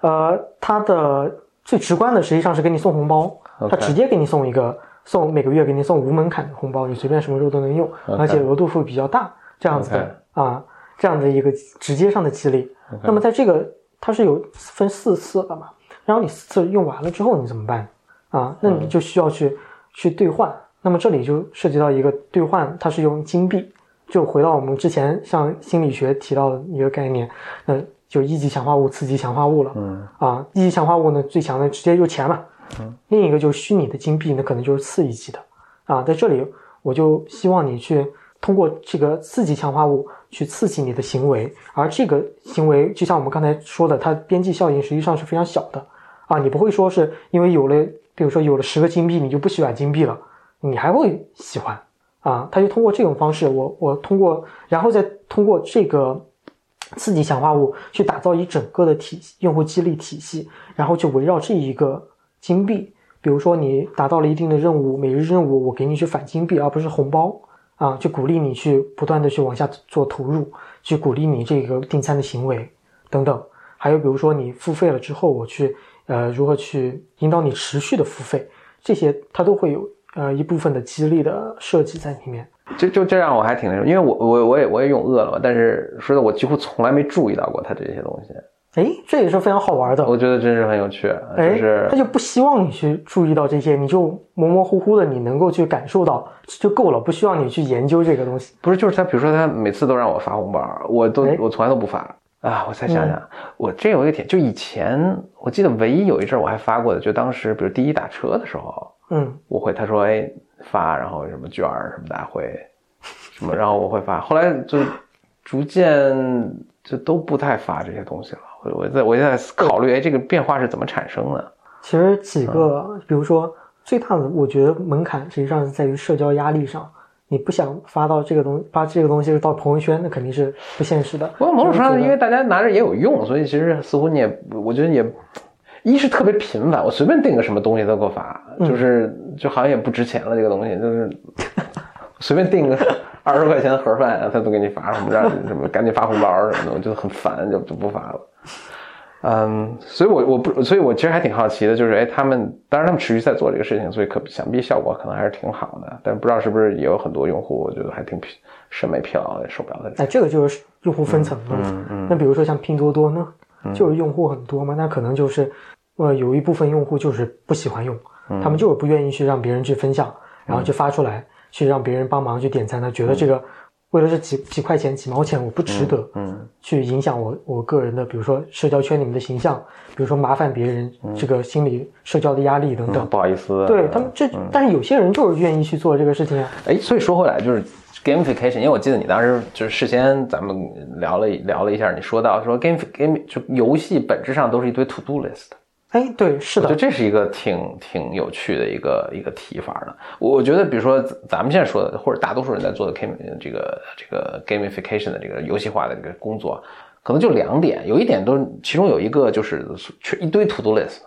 呃，它的最直观的实际上是给你送红包，他直接给你送一个送每个月给你送无门槛的红包，你随便什么时候都能用，而且额度会比较大。这样子的啊，这样的一个直接上的激励。那么在这个它是有分四次的嘛？然后你四次用完了之后你怎么办啊？那你就需要去去兑换。那么这里就涉及到一个兑换，它是用金币。就回到我们之前像心理学提到的一个概念，那就一级强化物、次级强化物了。嗯啊，一级强化物呢最强的直接就钱嘛。嗯，另一个就是虚拟的金币，那可能就是次一级的。啊，在这里我就希望你去。通过这个刺激强化物去刺激你的行为，而这个行为就像我们刚才说的，它边际效应实际上是非常小的啊！你不会说是因为有了，比如说有了十个金币，你就不喜欢金币了，你还会喜欢啊！他就通过这种方式，我我通过，然后再通过这个刺激强化物去打造一整个的体系用户激励体系，然后就围绕这一个金币，比如说你达到了一定的任务，每日任务我给你去返金币，而不是红包。啊，去鼓励你去不断的去往下做投入，去鼓励你这个订餐的行为等等，还有比如说你付费了之后，我去呃如何去引导你持续的付费，这些它都会有呃一部分的激励的设计在里面。就就这样我还挺那什么，因为我我我也我也用饿了么，但是说的我几乎从来没注意到过它这些东西。哎，这也是非常好玩的。我觉得真是很有趣。就是他就不希望你去注意到这些，你就模模糊糊的，你能够去感受到就够了，不需要你去研究这个东西。不是，就是他，比如说他每次都让我发红包，我都我从来都不发啊。我再想想，我这有一个点，就以前我记得唯一有一阵我还发过的，就当时比如滴滴打车的时候，嗯，我会他说哎发，然后什么券什么的会什么，然后我会发，后来就逐渐就都不太发这些东西了。我在我在考虑，哎，这个变化是怎么产生的？其实几个，比如说最大的，我觉得门槛实际上是在于社交压力上。你不想发到这个东发这个东西到朋友圈，那肯定是不现实的。不过某种程度上，因为大家拿着也有用，所以其实似乎你也，我觉得也，一是特别频繁，我随便订个什么东西都给我发，就是就好像也不值钱了，这个东西就是 随便订个二十块钱的盒饭，他都给你发什么让什么赶紧发红包什么的，我就很烦，就就不发了。嗯，所以，我我不，所以我其实还挺好奇的，就是，哎，他们当然他们持续在做这个事情，所以可想必效果可能还是挺好的，但不知道是不是也有很多用户，我觉得还挺审美疲劳的受不了的。哎，这个就是用户分层了。嗯嗯。那比如说像拼多多呢，就是用户很多嘛，那可能就是呃，有一部分用户就是不喜欢用，他们就是不愿意去让别人去分享，然后去发出来，去让别人帮忙去点赞，他觉得这个为了这几几块钱、几毛钱，我不值得，嗯，去影响我我个人的，比如说社交圈里面的形象，比如说麻烦别人这个心理社交的压力等等。不好意思，对他们这，但是有些人就是愿意去做这个事情啊。哎，所以说回来就是 gamification，因为我记得你当时就是事先咱们聊了聊了一下，你说到说 game game 就游戏本质上都是一堆 to do list。哎，对，是的，就这是一个挺挺有趣的一个一个提法的。我觉得，比如说咱们现在说的，或者大多数人在做的 game 这个这个 gamification 的这个游戏化的这个工作，可能就两点，有一点都，其中有一个就是一堆 to do list。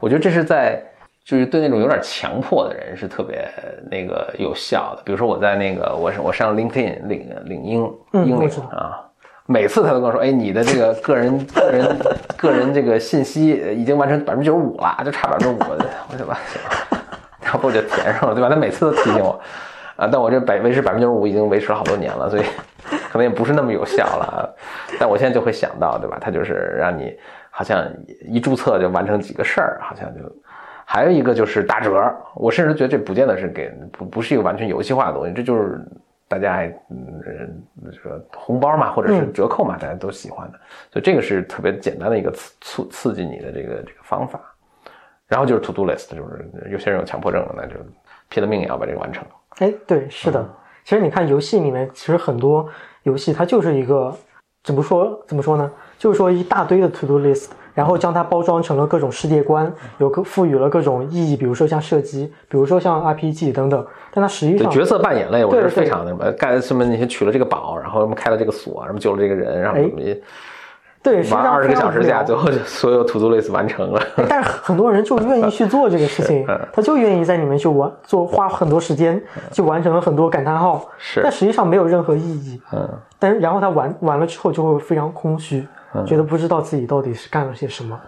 我觉得这是在就是对那种有点强迫的人是特别那个有效的。比如说我在那个我我上 LinkedIn 领领英英领啊。每次他都跟我说：“哎，你的这个个人 个人个人这个信息已经完成百分之九十五了，就差百分之五。”我就吧，要不我就填上了，对吧？他每次都提醒我，啊，但我这百维持百分之九十五已经维持了好多年了，所以 可能也不是那么有效了。但我现在就会想到，对吧？他就是让你好像一注册就完成几个事儿，好像就还有一个就是打折。我甚至觉得这不见得是给不不是一个完全游戏化的东西，这就是。大家还嗯说红包嘛，或者是折扣嘛，大家都喜欢的，所以这个是特别简单的一个刺刺刺激你的这个这个方法。然后就是 to do list，就是有些人有强迫症了，那就拼了命也要把这个完成。哎，对，是的。其实你看游戏里面，其实很多游戏它就是一个怎么说怎么说呢？就是说一大堆的 to do list。然后将它包装成了各种世界观，有个赋予了各种意义，比如说像射击，比如说像 RPG 等等。但它实际上角色扮演类，我觉得非常的什么干什么那些取了这个宝，然后什么开了这个锁，什么救了这个人，然后什么对玩二十个小时下，最后就所有 to do list 完成了。但是很多人就愿意去做这个事情，他就愿意在里面去玩，做花很多时间，就完成了很多感叹号。是，但实际上没有任何意义。嗯，但是然后他玩完了之后就会非常空虚。觉得不知道自己到底是干了些什么，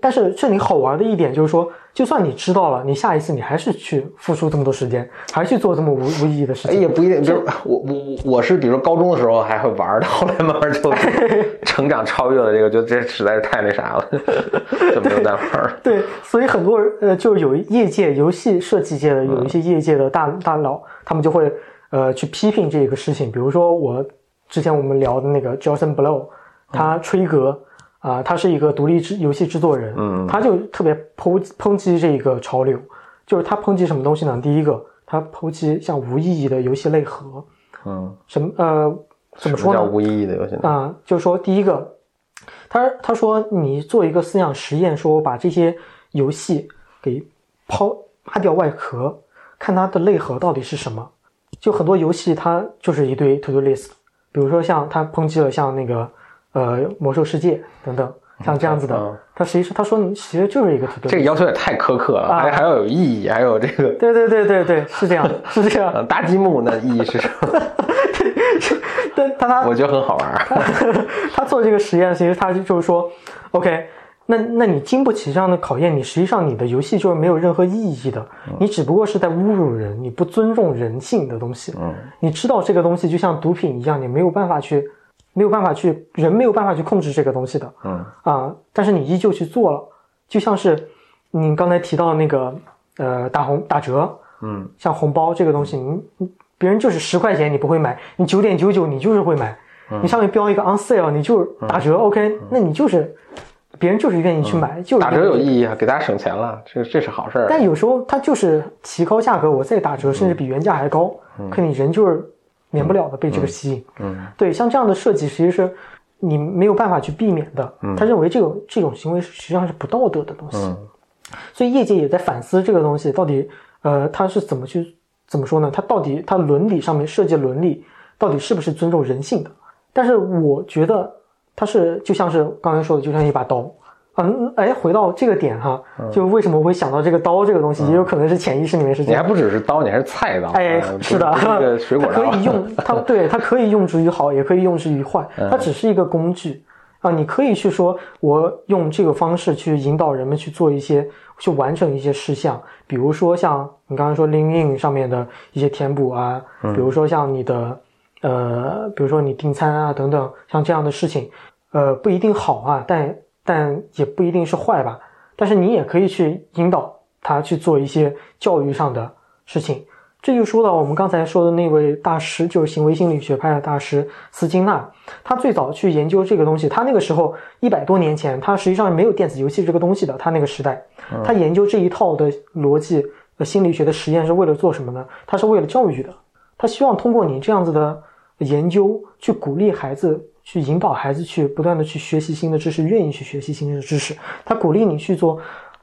但是这里好玩的一点就是说，就算你知道了，你下一次你还是去付出这么多时间，还是去做这么无无意义的事情。哎，也不一定。就是我我我是，比如说高中的时候还会玩的，后来慢慢就 成长超越了这个，觉得这实在是太那啥了，就没有再玩了。对，所以很多人呃，就是有业界游戏设计界的有一些业界的大大佬，他们就会呃去批评这个事情。比如说我之前我们聊的那个 Jason Blow。他吹格啊，他是一个独立制游戏制作人，嗯，他就特别抨抨击这个潮流，就是他抨击什么东西呢？第一个，他抨击像无意义的游戏内核，嗯，什么呃，怎么说呢？叫无意义的游戏啊，就是说第一个，他他说你做一个思想实验，说把这些游戏给抛扒掉外壳，看它的内核到底是什么？就很多游戏它就是一堆 to do list，比如说像他抨击了像那个。呃，魔兽世界等等，像这样子的，他实际上他说你其实就是一个这个要求也太苛刻了，还还要有意义，还有这个，对对对对对，是这样，是这样。搭积木那意义是什么？对，但他我觉得很好玩。他做这个实验，其实他就是说，OK，那那你经不起这样的考验，你实际上你的游戏就是没有任何意义的，你只不过是在侮辱人，你不尊重人性的东西。嗯，你知道这个东西就像毒品一样，你没有办法去。没有办法去，人没有办法去控制这个东西的，嗯。啊，但是你依旧去做了，就像是你刚才提到那个呃打红打折，嗯，像红包这个东西，你别人就是十块钱你不会买，你九点九九你就是会买，你上面标一个 on sale，你就打折，OK，那你就是别人就是愿意去买，就打折有意义啊，给大家省钱了，这这是好事儿。但有时候它就是提高价格，我再打折，甚至比原价还高，可你人就是。免不了的被这个吸引，嗯，对，像这样的设计，其实是你没有办法去避免的。他认为这种这种行为实际上是不道德的东西，所以业界也在反思这个东西到底，呃，他是怎么去怎么说呢？他到底他伦理上面设计伦理到底是不是尊重人性的？但是我觉得他是就像是刚才说的，就像一把刀。嗯，哎，回到这个点哈，就为什么我会想到这个刀这个东西，也有可能是潜意识里面是。你还不只是刀，你还是菜刀。哎，是的，这个 水果可以用 它，对它可以用之于好，也可以用之于坏，它只是一个工具啊。你可以去说，我用这个方式去引导人们去做一些，去完成一些事项，比如说像你刚刚说 LinkedIn 上面的一些填补啊，比如说像你的呃，比如说你订餐啊等等，像这样的事情，呃，不一定好啊，但。但也不一定是坏吧，但是你也可以去引导他去做一些教育上的事情。这就说到我们刚才说的那位大师，就是行为心理学派的大师斯金纳。他最早去研究这个东西，他那个时候一百多年前，他实际上没有电子游戏这个东西的。他那个时代，他研究这一套的逻辑和心理学的实验是为了做什么呢？他是为了教育的。他希望通过你这样子的研究，去鼓励孩子，去引导孩子去不断的去学习新的知识，愿意去学习新的知识。他鼓励你去做。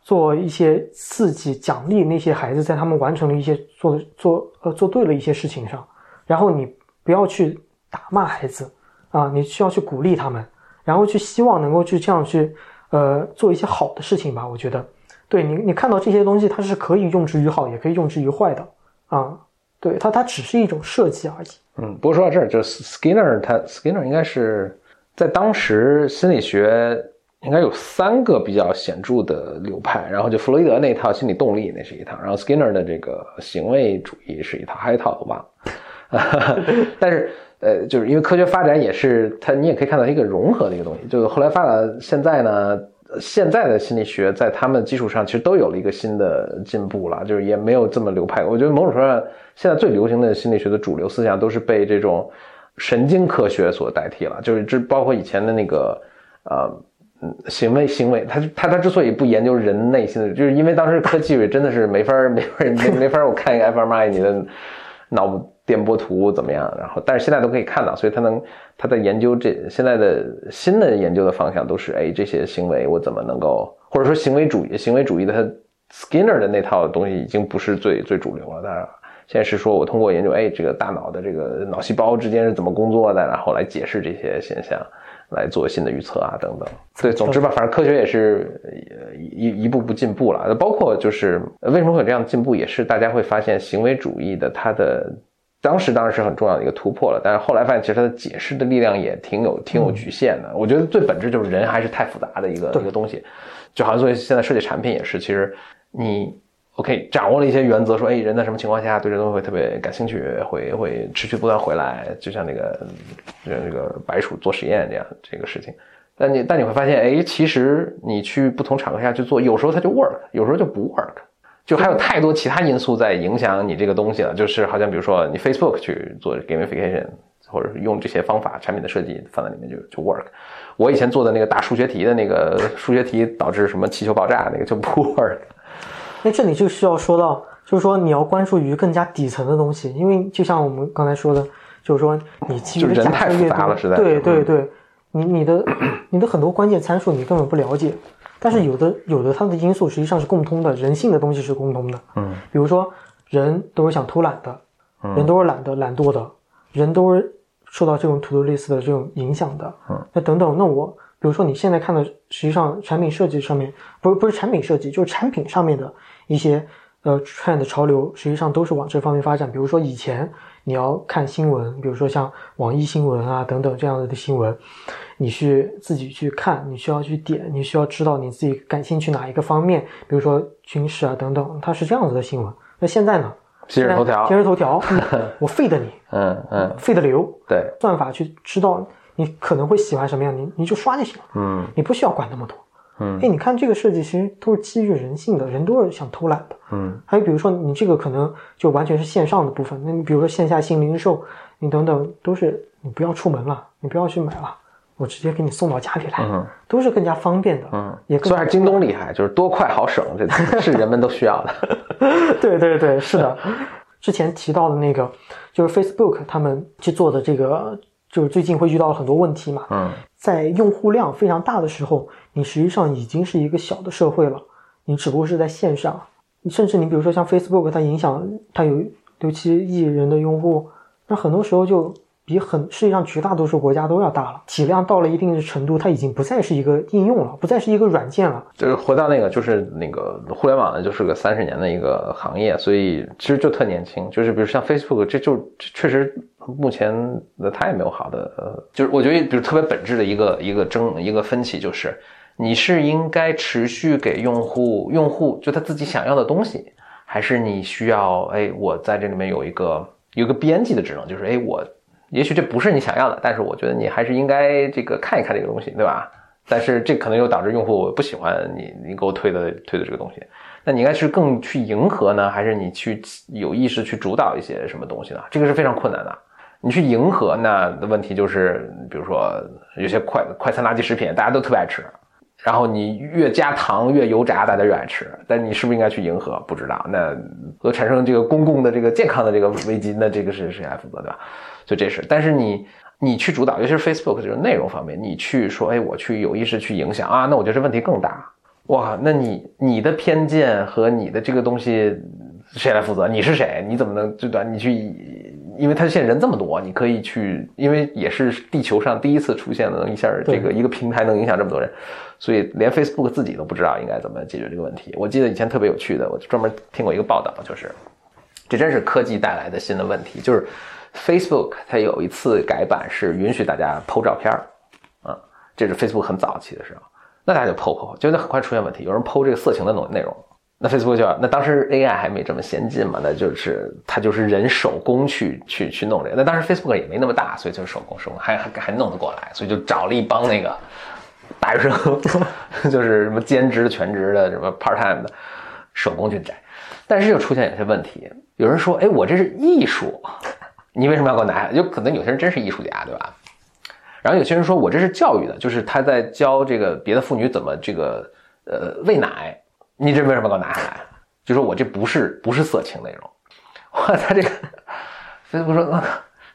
做一些刺激奖励那些孩子，在他们完成了一些做做呃做对了一些事情上，然后你不要去打骂孩子啊，你需要去鼓励他们，然后去希望能够去这样去呃做一些好的事情吧。我觉得，对你你看到这些东西，它是可以用之于好，也可以用之于坏的啊。对它它只是一种设计而已。嗯，不过说到这儿，就是 Skinner 他 Skinner 应该是在当时心理学。应该有三个比较显著的流派，然后就弗洛伊德那一套心理动力那是一套，然后 Skinner 的这个行为主义是一套，还有一套我忘了。但是呃，就是因为科学发展也是它，你也可以看到一个融合的一个东西。就是后来发展现在呢，现在的心理学在他们基础上其实都有了一个新的进步了，就是也没有这么流派。我觉得某种程度上，现在最流行的心理学的主流思想都是被这种神经科学所代替了，就是这包括以前的那个呃。行为行为，他他他之所以不研究人内心的，就是因为当时科技真的是没法没法没没法，我看一个 fMRI 你的脑部电波图怎么样？然后，但是现在都可以看到，所以他能他在研究这现在的新的研究的方向都是，哎，这些行为我怎么能够，或者说行为主义行为主义的他 Skinner 的那套东西已经不是最最主流了。当然，现在是说我通过研究，哎，这个大脑的这个脑细胞之间是怎么工作的，然后来解释这些现象。来做新的预测啊，等等。对，总之吧，反正科学也是一一步步进步了。包括就是为什么会有这样的进步，也是大家会发现行为主义的它的当时当然是很重要的一个突破了。但是后来发现，其实它的解释的力量也挺有挺有局限的。我觉得最本质就是人还是太复杂的一个一个东西，就好像作为现在设计产品也是，其实你。OK，掌握了一些原则，说，哎，人在什么情况下对这东西会特别感兴趣，会会持续不断回来，就像那个，那个白鼠做实验这样这个事情。但你但你会发现，哎，其实你去不同场合下去做，有时候它就 work，有时候就不 work，就还有太多其他因素在影响你这个东西了。就是好像比如说你 Facebook 去做 gamification，或者是用这些方法产品的设计放在里面就就 work。我以前做的那个大数学题的那个数学题导致什么气球爆炸那个就不 work。那这里就需要说到，就是说你要关注于更加底层的东西，因为就像我们刚才说的，就是说你基于的假设越多，对对对，你你的你的很多关键参数你根本不了解，但是有的有的它的因素实际上是共通的，人性的东西是共通的，嗯，比如说人都是想偷懒的，人都是懒的懒惰的，人都是受到这种 to do list 的这种影响的，嗯，那等等，那我。比如说，你现在看的，实际上产品设计上面，不是不是产品设计，就是产品上面的一些呃 trend 潮流，实际上都是往这方面发展。比如说以前你要看新闻，比如说像网易新闻啊等等这样子的新闻，你去自己去看，你需要去点，你需要知道你自己感兴趣哪一个方面，比如说军事啊等等，它是这样子的新闻。那现在呢？今日头条，今日头条，我废的你，嗯嗯，废的流，对，算法去知道。你可能会喜欢什么样，你你就刷就行了。嗯，你不需要管那么多。嗯，哎，你看这个设计其实都是基于人性的，人都是想偷懒的。嗯，还有比如说你这个可能就完全是线上的部分，那你比如说线下新零售，你等等都是你不要出门了，你不要去买了，我直接给你送到家里来，嗯，都是更加方便的。嗯，也虽然京东厉害，就是多快好省，这 是人们都需要的。对对对，是的。之前提到的那个就是 Facebook 他们去做的这个。就是最近会遇到很多问题嘛，嗯，在用户量非常大的时候，你实际上已经是一个小的社会了，你只不过是在线上，甚至你比如说像 Facebook，它影响它有六七亿人的用户，那很多时候就。比很世界上绝大多数国家都要大了，体量到了一定的程度，它已经不再是一个应用了，不再是一个软件了。就是回到那个，就是那个互联网呢，就是个三十年的一个行业，所以其实就特年轻。就是比如像 Facebook，这就确实目前它也没有好的，呃，就是我觉得比如特别本质的一个一个争一个分歧，就是你是应该持续给用户用户就他自己想要的东西，还是你需要哎我在这里面有一个有一个编辑的职能，就是哎我。也许这不是你想要的，但是我觉得你还是应该这个看一看这个东西，对吧？但是这可能又导致用户不喜欢你你给我推的推的这个东西。那你应该是更去迎合呢，还是你去有意识去主导一些什么东西呢？这个是非常困难的。你去迎合，那的问题就是，比如说有些快快餐垃圾食品，大家都特别爱吃，然后你越加糖越油炸，大家越爱吃。但你是不是应该去迎合？不知道。那和产生这个公共的这个健康的这个危机，那这个是谁来负责，对吧？所以这是。但是你你去主导，尤其是 Facebook 这种内容方面，你去说，哎，我去有意识去影响啊，那我觉得这问题更大。哇，那你你的偏见和你的这个东西谁来负责？你是谁？你怎么能最短？你去，因为它现在人这么多，你可以去，因为也是地球上第一次出现的能一下这个一个平台能影响这么多人，所以连 Facebook 自己都不知道应该怎么解决这个问题。我记得以前特别有趣的，我专门听过一个报道，就是这真是科技带来的新的问题，就是 Facebook 它有一次改版是允许大家 PO 照片儿，啊，这是 Facebook 很早期的时候。那大家就 PO PO，结果很快出现问题，有人 PO 这个色情的内内容，那 Facebook 就，那当时 AI 还没这么先进嘛，那就是它就是人手工去去去弄这个，那当时 Facebook 也没那么大，所以就是手工手工还还还弄得过来，所以就找了一帮那个大学生，就是什么兼职的、全职的、什么 part time 的，手工去摘，但是又出现有些问题，有人说，哎，我这是艺术，你为什么要给我拿下来？就可能有些人真是艺术家，对吧？然后有些人说我这是教育的，就是他在教这个别的妇女怎么这个呃喂奶，你这为什么给我拿下来？就说我这不是不是色情内容，哇，他这个，所以我说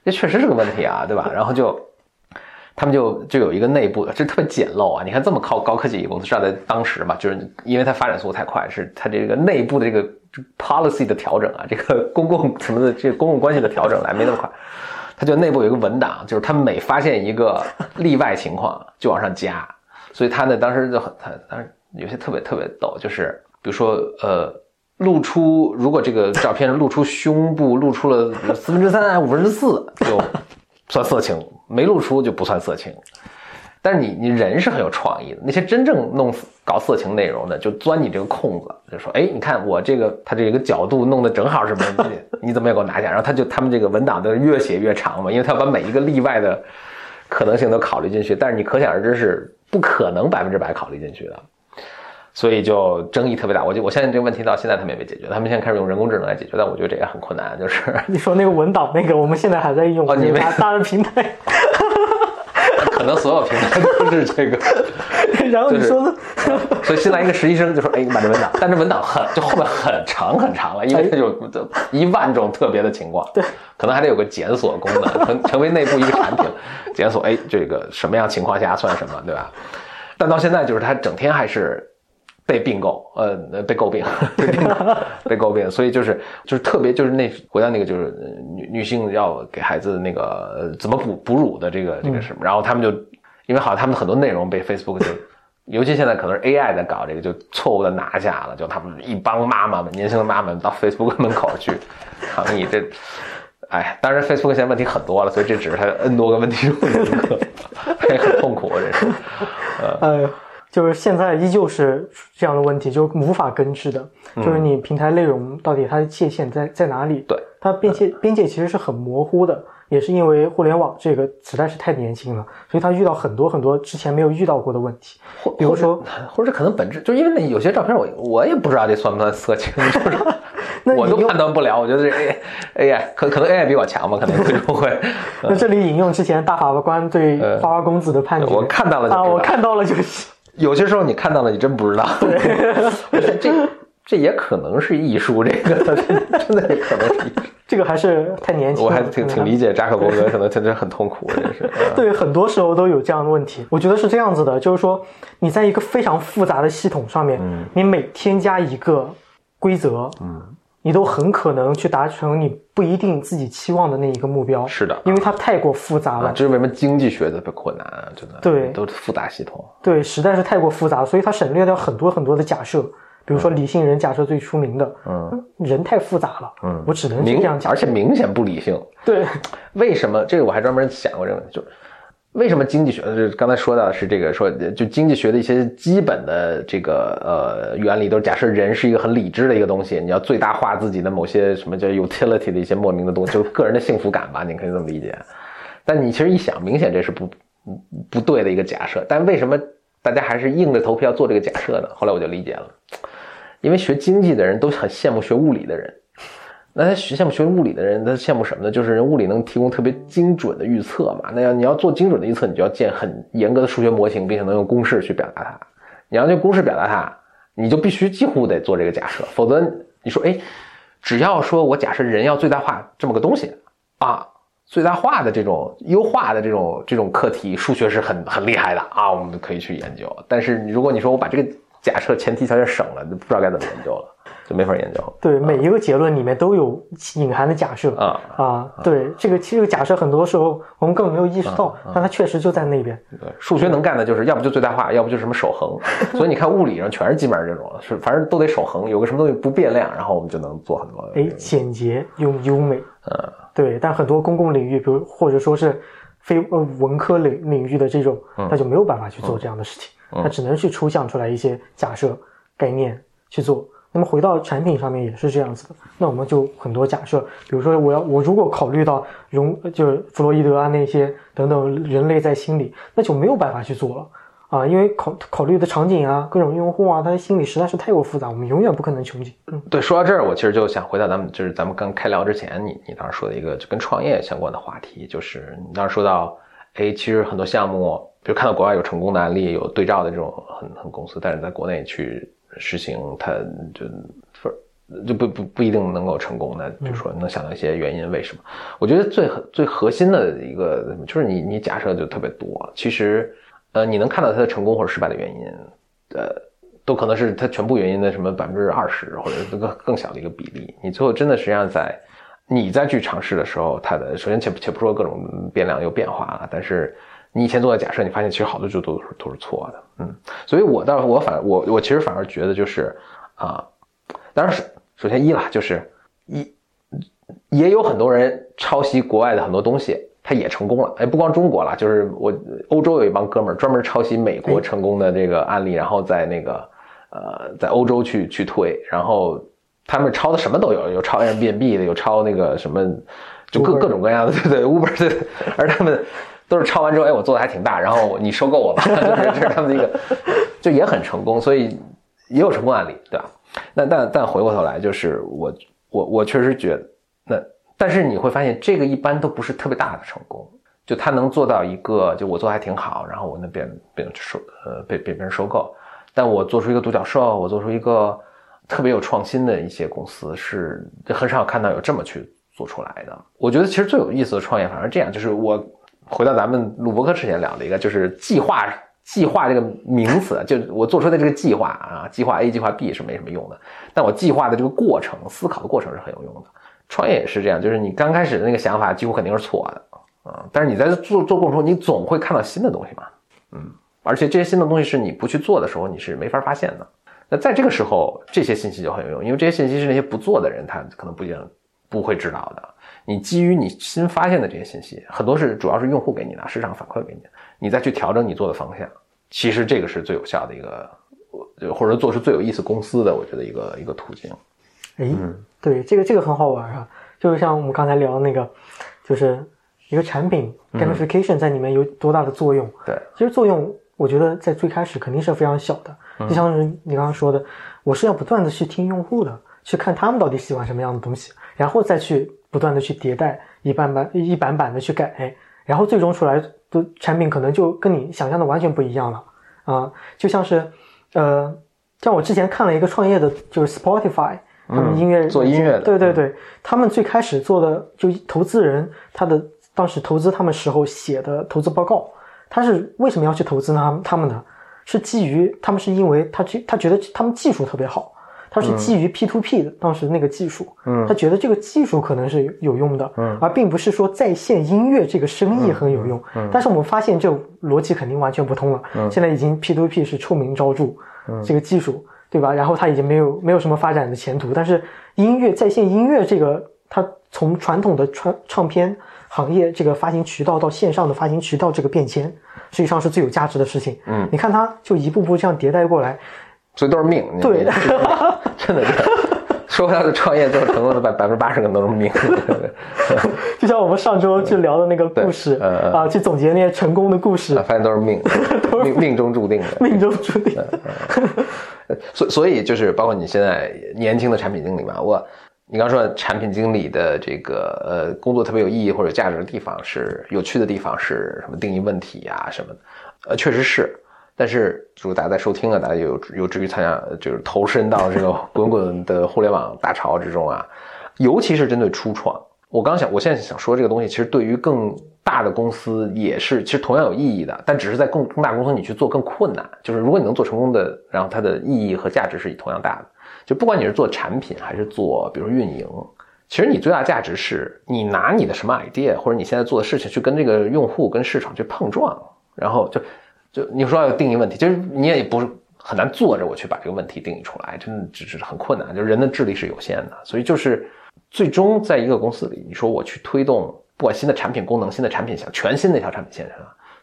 这确实是个问题啊，对吧？然后就他们就就有一个内部的，这特别简陋啊！你看这么靠高科技一个公司，至少在当时嘛，就是因为它发展速度太快，是它这个内部的这个 policy 的调整啊，这个公共什么的这个公共关系的调整来没那么快。它就内部有一个文档，就是它每发现一个例外情况就往上加，所以他呢当时就很，它当时有些特别特别逗，就是比如说呃露出，如果这个照片露出胸部露出了四分之三、五分之四就算色情，没露出就不算色情。但是你你人是很有创意的，那些真正弄搞色情内容的，就钻你这个空子，就说，哎，你看我这个他这个角度弄得正好什么，你你怎么也给我拿下？然后他就他们这个文档都越写越长嘛，因为他要把每一个例外的可能性都考虑进去，但是你可想而知是不可能百分之百考虑进去的，所以就争议特别大。我就我相信这个问题到现在他们也没解决，他们现在开始用人工智能来解决，但我觉得这也很困难。就是 你说那个文档那个，我们现在还在用，你大大的平台。可能所有平台都是这个，然后你说的，所以新来一个实习生就说：“哎，你把这文档，但这文档很就后面很长很长了，因为它有一万种特别的情况，对，可能还得有个检索功能，成成为内部一个产品，检索哎这个什么样情况下算什么，对吧？但到现在就是他整天还是。”被并购，呃，被诟病，被诟病，所以就是就是特别就是那回到那个就是女女性要给孩子那个怎么哺哺乳的这个这个什么，然后他们就因为好像他们很多内容被 Facebook 就，尤其现在可能是 AI 在搞这个，就错误的拿下了，就他们一帮妈妈们年轻的妈妈们到 Facebook 门口去 抗议，这，哎，当然 Facebook 现在问题很多了，所以这只是它 N 多个问题中的一个，也 很痛苦，这是，呃。就是现在依旧是这样的问题，就无法根治的。就是你平台内容到底它的界限在在哪里？对，它边界边界其实是很模糊的，也是因为互联网这个实在是太年轻了，所以它遇到很多很多之前没有遇到过的问题。比如说，或者可能本质就是因为那有些照片我我也不知道这算不算色情，就是 那我都判断不了。我觉得这 A A I 可可能 A I 比我强吧，可能不会。那这里引用之前大法官对花花公子的判决，我看到了啊，我看到了就是。有些时候你看到了，你真不知道。这这也可能是艺术，这个 真的可能是。这个还是太年轻。我还挺挺理解扎克伯格，可能真的很痛苦，真是。对，很多时候都有这样的问题。我觉得是这样子的，就是说你在一个非常复杂的系统上面，你每添加一个规则，嗯。你都很可能去达成你不一定自己期望的那一个目标。是的，因为它太过复杂了。这是为什么经济学特别困难啊？真的。对，都是复杂系统。对，实在是太过复杂，所以它省略掉很多很多的假设。比如说理性人假设最出名的，嗯，人太复杂了，嗯，我只能这样讲。而且明显不理性。对，为什么？这个我还专门想过这个问题，就。为什么经济学？就刚才说到的是这个，说就经济学的一些基本的这个呃原理，都是假设人是一个很理智的一个东西，你要最大化自己的某些什么叫 utility 的一些莫名的东西，就个人的幸福感吧，你可以这么理解。但你其实一想，明显这是不不对的一个假设。但为什么大家还是硬着头皮要做这个假设呢。后来我就理解了，因为学经济的人都很羡慕学物理的人。那他羡慕学物理的人，他羡慕什么呢？就是人物理能提供特别精准的预测嘛。那要你要做精准的预测，你就要建很严格的数学模型，并且能用公式去表达它。你要用公式表达它，你就必须几乎得做这个假设，否则你说，哎，只要说我假设人要最大化这么个东西啊，最大化的这种优化的这种这种课题，数学是很很厉害的啊，我们可以去研究。但是如果你说我把这个假设前提条件省了，就不知道该怎么研究了。就没法研究。对，每一个结论里面都有隐含的假设啊啊！对，这个其实这个假设很多时候我们根本没有意识到，但它确实就在那边。对，数学能干的就是要不就最大化，要不就是什么守恒。所以你看物理上全是基本上这种，是反正都得守恒，有个什么东西不变量，然后我们就能做很多。哎，简洁又优美。嗯，对。但很多公共领域，比如或者说是非呃文科领领域的这种，他就没有办法去做这样的事情，他只能去抽象出来一些假设概念去做。那么回到产品上面也是这样子的，那我们就很多假设，比如说我要我如果考虑到容就是弗洛伊德啊那些等等人类在心里，那就没有办法去做了啊，因为考考虑的场景啊，各种用户啊，他的心理实在是太过复杂，我们永远不可能穷尽。嗯，对，说到这儿，我其实就想回到咱们就是咱们刚开聊之前，你你当时说的一个就跟创业相关的话题，就是你当时说到，哎，其实很多项目，比如看到国外有成功的案例，有对照的这种很很公司，但是在国内去。实行它就不就不不不一定能够成功。那比如说能想到一些原因，为什么？我觉得最最核心的一个就是你你假设就特别多，其实呃你能看到它的成功或者失败的原因，呃都可能是它全部原因的什么百分之二十或者更更小的一个比例。你最后真的实际上在你再去尝试的时候，它的首先且且不说各种变量又变化了，但是。你以前做的假设，你发现其实好多就都是都是错的，嗯，所以我倒我反我我其实反而觉得就是啊，当然是首先一啦，就是一也有很多人抄袭国外的很多东西，他也成功了，哎，不光中国了，就是我欧洲有一帮哥们儿专门抄袭美国成功的这个案例，然后在那个呃在欧洲去去推，然后他们抄的什么都有，有抄 Airbnb 的，有抄那个什么，就各各种各样的，对对，Uber 对，而他们。都是抄完之后，哎，我做的还挺大，然后你收购我吧，这是他们的一个，就也很成功，所以也有成功案例，对吧？那但但回过头来，就是我我我确实觉得，那但是你会发现，这个一般都不是特别大的成功，就他能做到一个，就我做的还挺好，然后我那边被收呃被被别人收购，但我做出一个独角兽，我做出一个特别有创新的一些公司，是很少看到有这么去做出来的。我觉得其实最有意思的创业，反而这样，就是我。回到咱们录博客之前聊的一个，就是计划。计划这个名词，就我做出的这个计划啊，计划 A、计划 B 是没什么用的，但我计划的这个过程、思考的过程是很有用的。创业也是这样，就是你刚开始的那个想法几乎肯定是错的啊，但是你在做做过程中，你总会看到新的东西嘛，嗯，而且这些新的东西是你不去做的时候，你是没法发现的。那在这个时候，这些信息就很有用，因为这些信息是那些不做的人他可能不一定不会知道的。你基于你新发现的这些信息，很多是主要是用户给你的，市场反馈给你的，你再去调整你做的方向，其实这个是最有效的一个，或者做出最有意思公司的，我觉得一个一个途径。哎，对，这个这个很好玩啊，就是像我们刚才聊的那个，就是一个产品 gamification 在里面有多大的作用？对，其实作用我觉得在最开始肯定是非常小的，就像是你刚刚说的，我是要不断的去听用户的，去看他们到底喜欢什么样的东西，然后再去。不断的去迭代，一版版一版版的去改，然后最终出来的产品可能就跟你想象的完全不一样了啊！就像是，呃，像我之前看了一个创业的，就是 Spotify，他们音乐做音乐的，对对对，他们最开始做的就投资人他的当时投资他们时候写的投资报告，他是为什么要去投资呢？他们呢是基于他们是因为他觉他觉得他们技术特别好。他是基于 P to P 的当时那个技术，嗯，他觉得这个技术可能是有用的，嗯，而并不是说在线音乐这个生意很有用，嗯，但是我们发现这逻辑肯定完全不通了，嗯，现在已经 P to P 是臭名昭著，嗯，这个技术对吧？然后它已经没有没有什么发展的前途，但是音乐在线音乐这个，它从传统的传唱片行业这个发行渠道到线上的发行渠道这个变迁，实际上是最有价值的事情，嗯，你看它就一步步这样迭代过来。所以都是命，对，真的是。说回到创业最后成功的百百分之八十可能都是命。就像我们上周去聊的那个故事啊，去总结那些成功的故事，发现都是命，都命命中注定的，命中注定。所所以就是包括你现在年轻的产品经理嘛，我你刚说产品经理的这个呃工作特别有意义或者价值的地方是有趣的地方是什么？定义问题呀什么的，呃，确实是。但是，如果大家在收听啊，大家有有志于参加，就是投身到这个 滚滚的互联网大潮之中啊，尤其是针对初创。我刚想，我现在想说这个东西，其实对于更大的公司也是，其实同样有意义的。但只是在更更大公司你去做更困难。就是如果你能做成功的，然后它的意义和价值是同样大的。就不管你是做产品还是做，比如运营，其实你最大价值是你拿你的什么 idea 或者你现在做的事情去跟这个用户跟市场去碰撞，然后就。就你说要定义问题，就是你也不是很难坐着我去把这个问题定义出来，真的只是很困难。就是人的智力是有限的，所以就是最终在一个公司里，你说我去推动不管新的产品功能、新的产品线、全新的一条产品线上，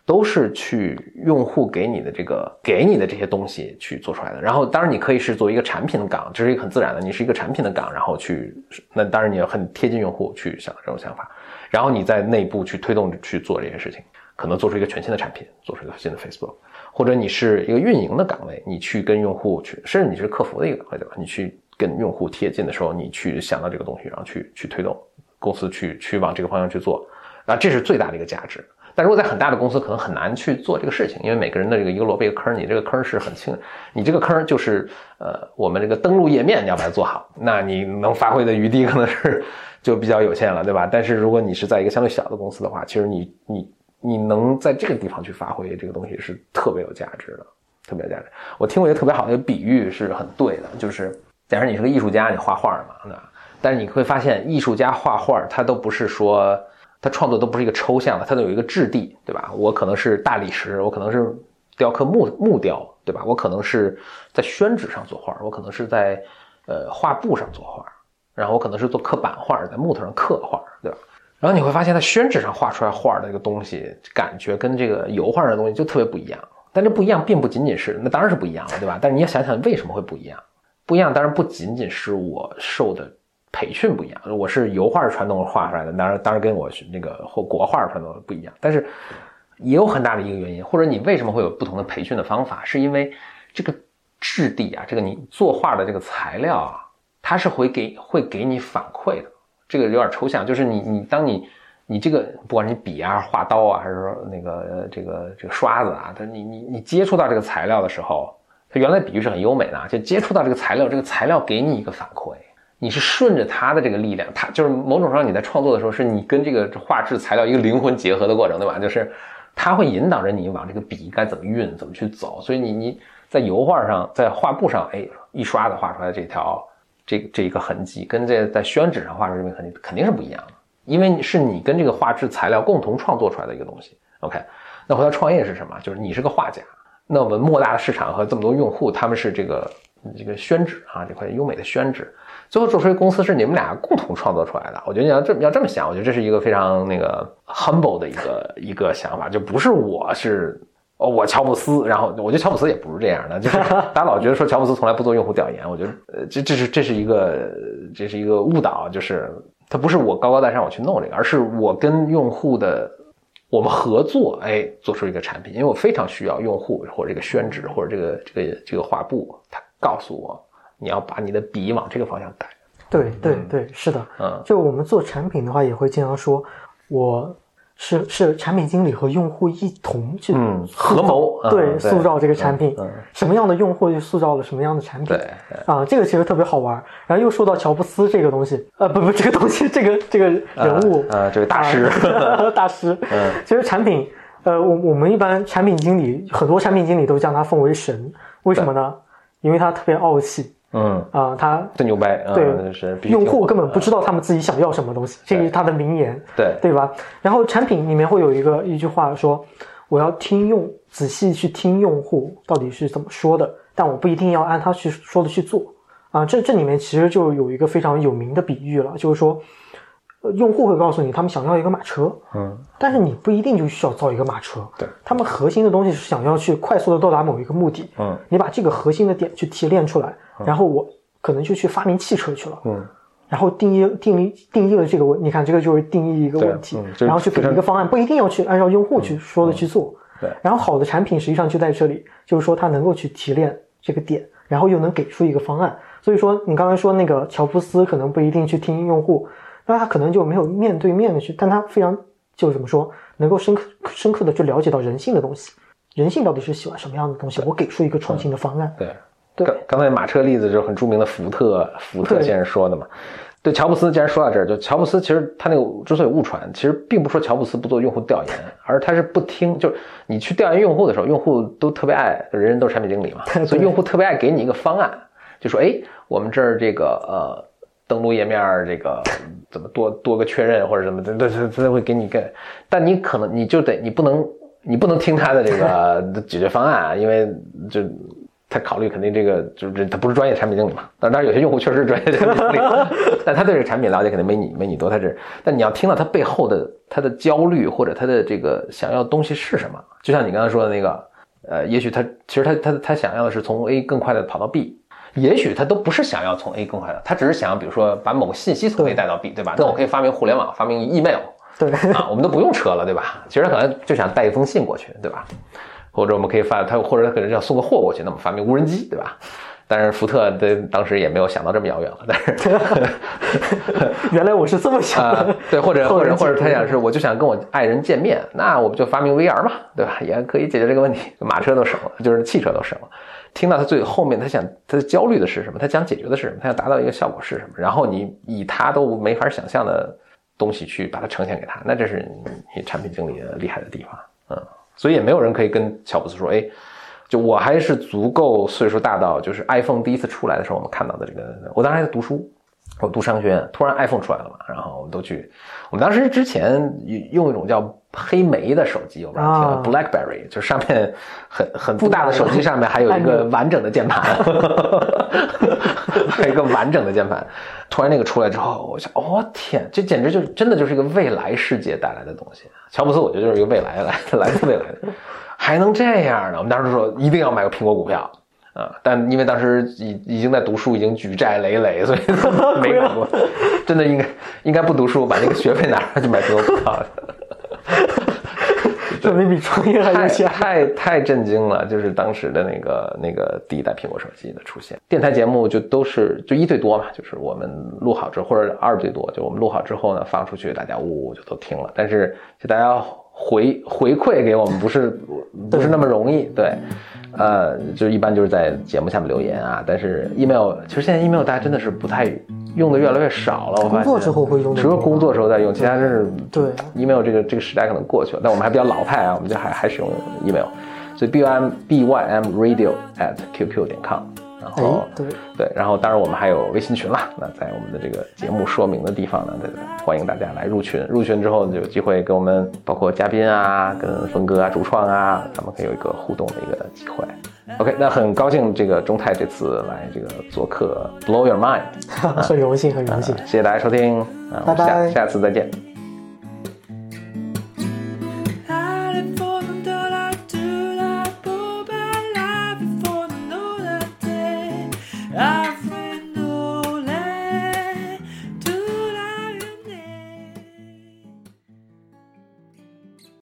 都是去用户给你的这个给你的这些东西去做出来的。然后当然你可以是作为一个产品的岗，这是一个很自然的，你是一个产品的岗，然后去那当然你要很贴近用户去想这种想法，然后你在内部去推动去做这些事情。可能做出一个全新的产品，做出一个新的 Facebook，或者你是一个运营的岗位，你去跟用户去，甚至你是客服的一个岗位，对吧？你去跟用户贴近的时候，你去想到这个东西，然后去去推动公司去去往这个方向去做，那这是最大的一个价值。但如果在很大的公司，可能很难去做这个事情，因为每个人的这个一个萝卜一个坑，你这个坑是很轻，你这个坑就是呃，我们这个登录页面你要把它做好，那你能发挥的余地可能是 就比较有限了，对吧？但是如果你是在一个相对小的公司的话，其实你你。你能在这个地方去发挥这个东西是特别有价值的，特别有价值。我听过一个特别好的比喻，是很对的，就是假如你是个艺术家，你画画嘛，对吧？但是你会发现，艺术家画画，他都不是说他创作都不是一个抽象的，他都有一个质地，对吧？我可能是大理石，我可能是雕刻木木雕，对吧？我可能是在宣纸上作画，我可能是在呃画布上作画，然后我可能是做刻版画，在木头上刻画，对吧？然后你会发现，在宣纸上画出来画的这个东西，感觉跟这个油画上的东西就特别不一样。但这不一样，并不仅仅是那当然是不一样了，对吧？但是你要想想为什么会不一样？不一样当然不仅仅是我受的培训不一样，我是油画传统画出来的，当然当然跟我那个或国画传统不一样。但是也有很大的一个原因，或者你为什么会有不同的培训的方法，是因为这个质地啊，这个你作画的这个材料啊，它是会给会给你反馈的。这个有点抽象，就是你你当你你这个不管你笔啊、画刀啊，还是说那个这个这个刷子啊，它你你你接触到这个材料的时候，它原来比喻是很优美的，就接触到这个材料，这个材料给你一个反馈，你是顺着它的这个力量，它就是某种上你在创作的时候，是你跟这个画质材料一个灵魂结合的过程，对吧？就是它会引导着你往这个笔该怎么运，怎么去走，所以你你在油画上，在画布上，哎，一刷子画出来这条。这这一个痕迹跟这在宣纸上画出这个痕迹肯定是不一样的，因为是你跟这个画质材料共同创作出来的一个东西。OK，那回到创业是什么？就是你是个画家，那我们莫大的市场和这么多用户，他们是这个这个宣纸啊这块优美的宣纸，最后做出一个公司是你们俩共同创作出来的。我觉得你要这么要这么想，我觉得这是一个非常那个 humble 的一个一个想法，就不是我是。哦，我乔布斯，然后我觉得乔布斯也不是这样的，就是 大家老觉得说乔布斯从来不做用户调研，我觉得呃，这这是这是一个这是一个误导，就是他不是我高高在上我去弄这个，而是我跟用户的我们合作，哎，做出一个产品，因为我非常需要用户或者这个宣纸或者这个这个这个画布，他告诉我你要把你的笔往这个方向改。对对对，是的，嗯，就我们做产品的话，也会经常说，我。是是产品经理和用户一同去合谋，对塑造这个产品，什么样的用户就塑造了什么样的产品。对啊，这个其实特别好玩。然后又说到乔布斯这个东西，呃，不不，这个东西，这个这个人物，呃，这个大师，大师。嗯，其实产品，呃，我我们一般产品经理，很多产品经理都将他奉为神，为什么呢？因为他特别傲气。嗯啊，他真牛掰，对，是用户根本不知道他们自己想要什么东西，这是他的名言，对对吧？然后产品里面会有一个一句话说，我要听用，仔细去听用户到底是怎么说的，但我不一定要按他去说的去做啊。这这里面其实就有一个非常有名的比喻了，就是说。用户会告诉你，他们想要一个马车，嗯，但是你不一定就需要造一个马车，对，他们核心的东西是想要去快速的到达某一个目的，嗯，你把这个核心的点去提炼出来，然后我可能就去发明汽车去了。嗯。然后定义定义定义了这个问，你看这个就是定义一个问题，然后去给一个方案，不一定要去按照用户去说的去做。对。然后好的产品实际上就在这里，就是说它能够去提炼这个点，然后又能给出一个方案。所以说你刚才说那个乔布斯可能不一定去听用户，那他可能就没有面对面的去，但他非常就怎么说，能够深刻深刻的去了解到人性的东西，人性到底是喜欢什么样的东西，我给出一个创新的方案。对。刚刚才马车例子就是很著名的福特，福特先生说的嘛。对乔布斯，既然说到这儿，就乔布斯其实他那个之所以误传，其实并不说乔布斯不做用户调研，而他是不听。就是你去调研用户的时候，用户都特别爱，人人都是产品经理嘛，所以用户特别爱给你一个方案，就说：哎，我们这儿这个呃登录页面这个怎么多多个确认或者什么的，他他他会给你个，但你可能你就得你不能你不能听他的这个 解决方案啊，因为就。他考虑肯定这个就是他不是专业产品经理嘛，但当然有些用户确实是专业产品经理，但他对这个产品了解肯定没你没你多。他是，但你要听到他背后的他的焦虑或者他的这个想要的东西是什么？就像你刚才说的那个，呃，也许他其实他他他想要的是从 A 更快的跑到 B，也许他都不是想要从 A 更快的，他只是想要比如说把某个信息从 A 带到 B，对吧？那我可以发明互联网，发明 email，对啊，我们都不用车了，对吧？其实他可能就想带一封信过去，对吧？或者我们可以发他，或者他可能要送个货过去，那么发明无人机，对吧？但是福特的当时也没有想到这么遥远了。但是 原来我是这么想的，对，或者或者或者他想是，我就想跟我爱人见面，那我们就发明 VR 嘛，对吧？也可以解决这个问题，马车都省了，就是汽车都省了。听到他最后面，他想他的焦虑的是什么？他想解决的是什么？他想达到一个效果是什么？然后你以他都没法想象的东西去把它呈现给他，那这是你产品经理的厉害的地方，嗯。所以也没有人可以跟乔布斯说，哎，就我还是足够岁数大到，就是 iPhone 第一次出来的时候，我们看到的这个，我当时还在读书，我读商学院，突然 iPhone 出来了嘛，然后我们都去，我们当时之前用一种叫黑莓的手机，我不知道听 BlackBerry，就上面很很不大的手机上面还有一 个完整的键盘，还 有一个完整的键盘。突然那个出来之后，我想，我天，这简直就是真的就是一个未来世界带来的东西。乔布斯，我觉得就是一个未来来 来自未来的，还能这样呢？我们当时说一定要买个苹果股票啊，但因为当时已已经在读书，已经举债累累，所以没买过。真的应该应该不读书，把那个学费拿出来去买苹果股票。这比创业还有钱，太太震惊了！就是当时的那个那个第一代苹果手机的出现，电台节目就都是就一对多嘛，就是我们录好之后，或者二对多，就我们录好之后呢，放出去，大家呜呜就都听了。但是就大家回回馈给我们，不是不是那么容易，对。呃，就一般就是在节目下面留言啊，但是 email 其实现在 email 大家真的是不太用的越来越少了。我发现工作之后会用，除了工作时候在用，其他真是对 email 这个这个时代可能过去了。但我们还比较老派啊，我们就还还使用 email，所以 b y m b y m radio at qq 点 com。然后对对，然后当然我们还有微信群啦。那在我们的这个节目说明的地方呢，欢迎大家来入群。入群之后就有机会跟我们，包括嘉宾啊，跟峰哥啊、主创啊，咱们可以有一个互动的一个机会。OK，那很高兴这个中泰这次来这个做客，Blow Your Mind，很荣幸，很荣幸。谢谢大家收听，拜拜，下次再见。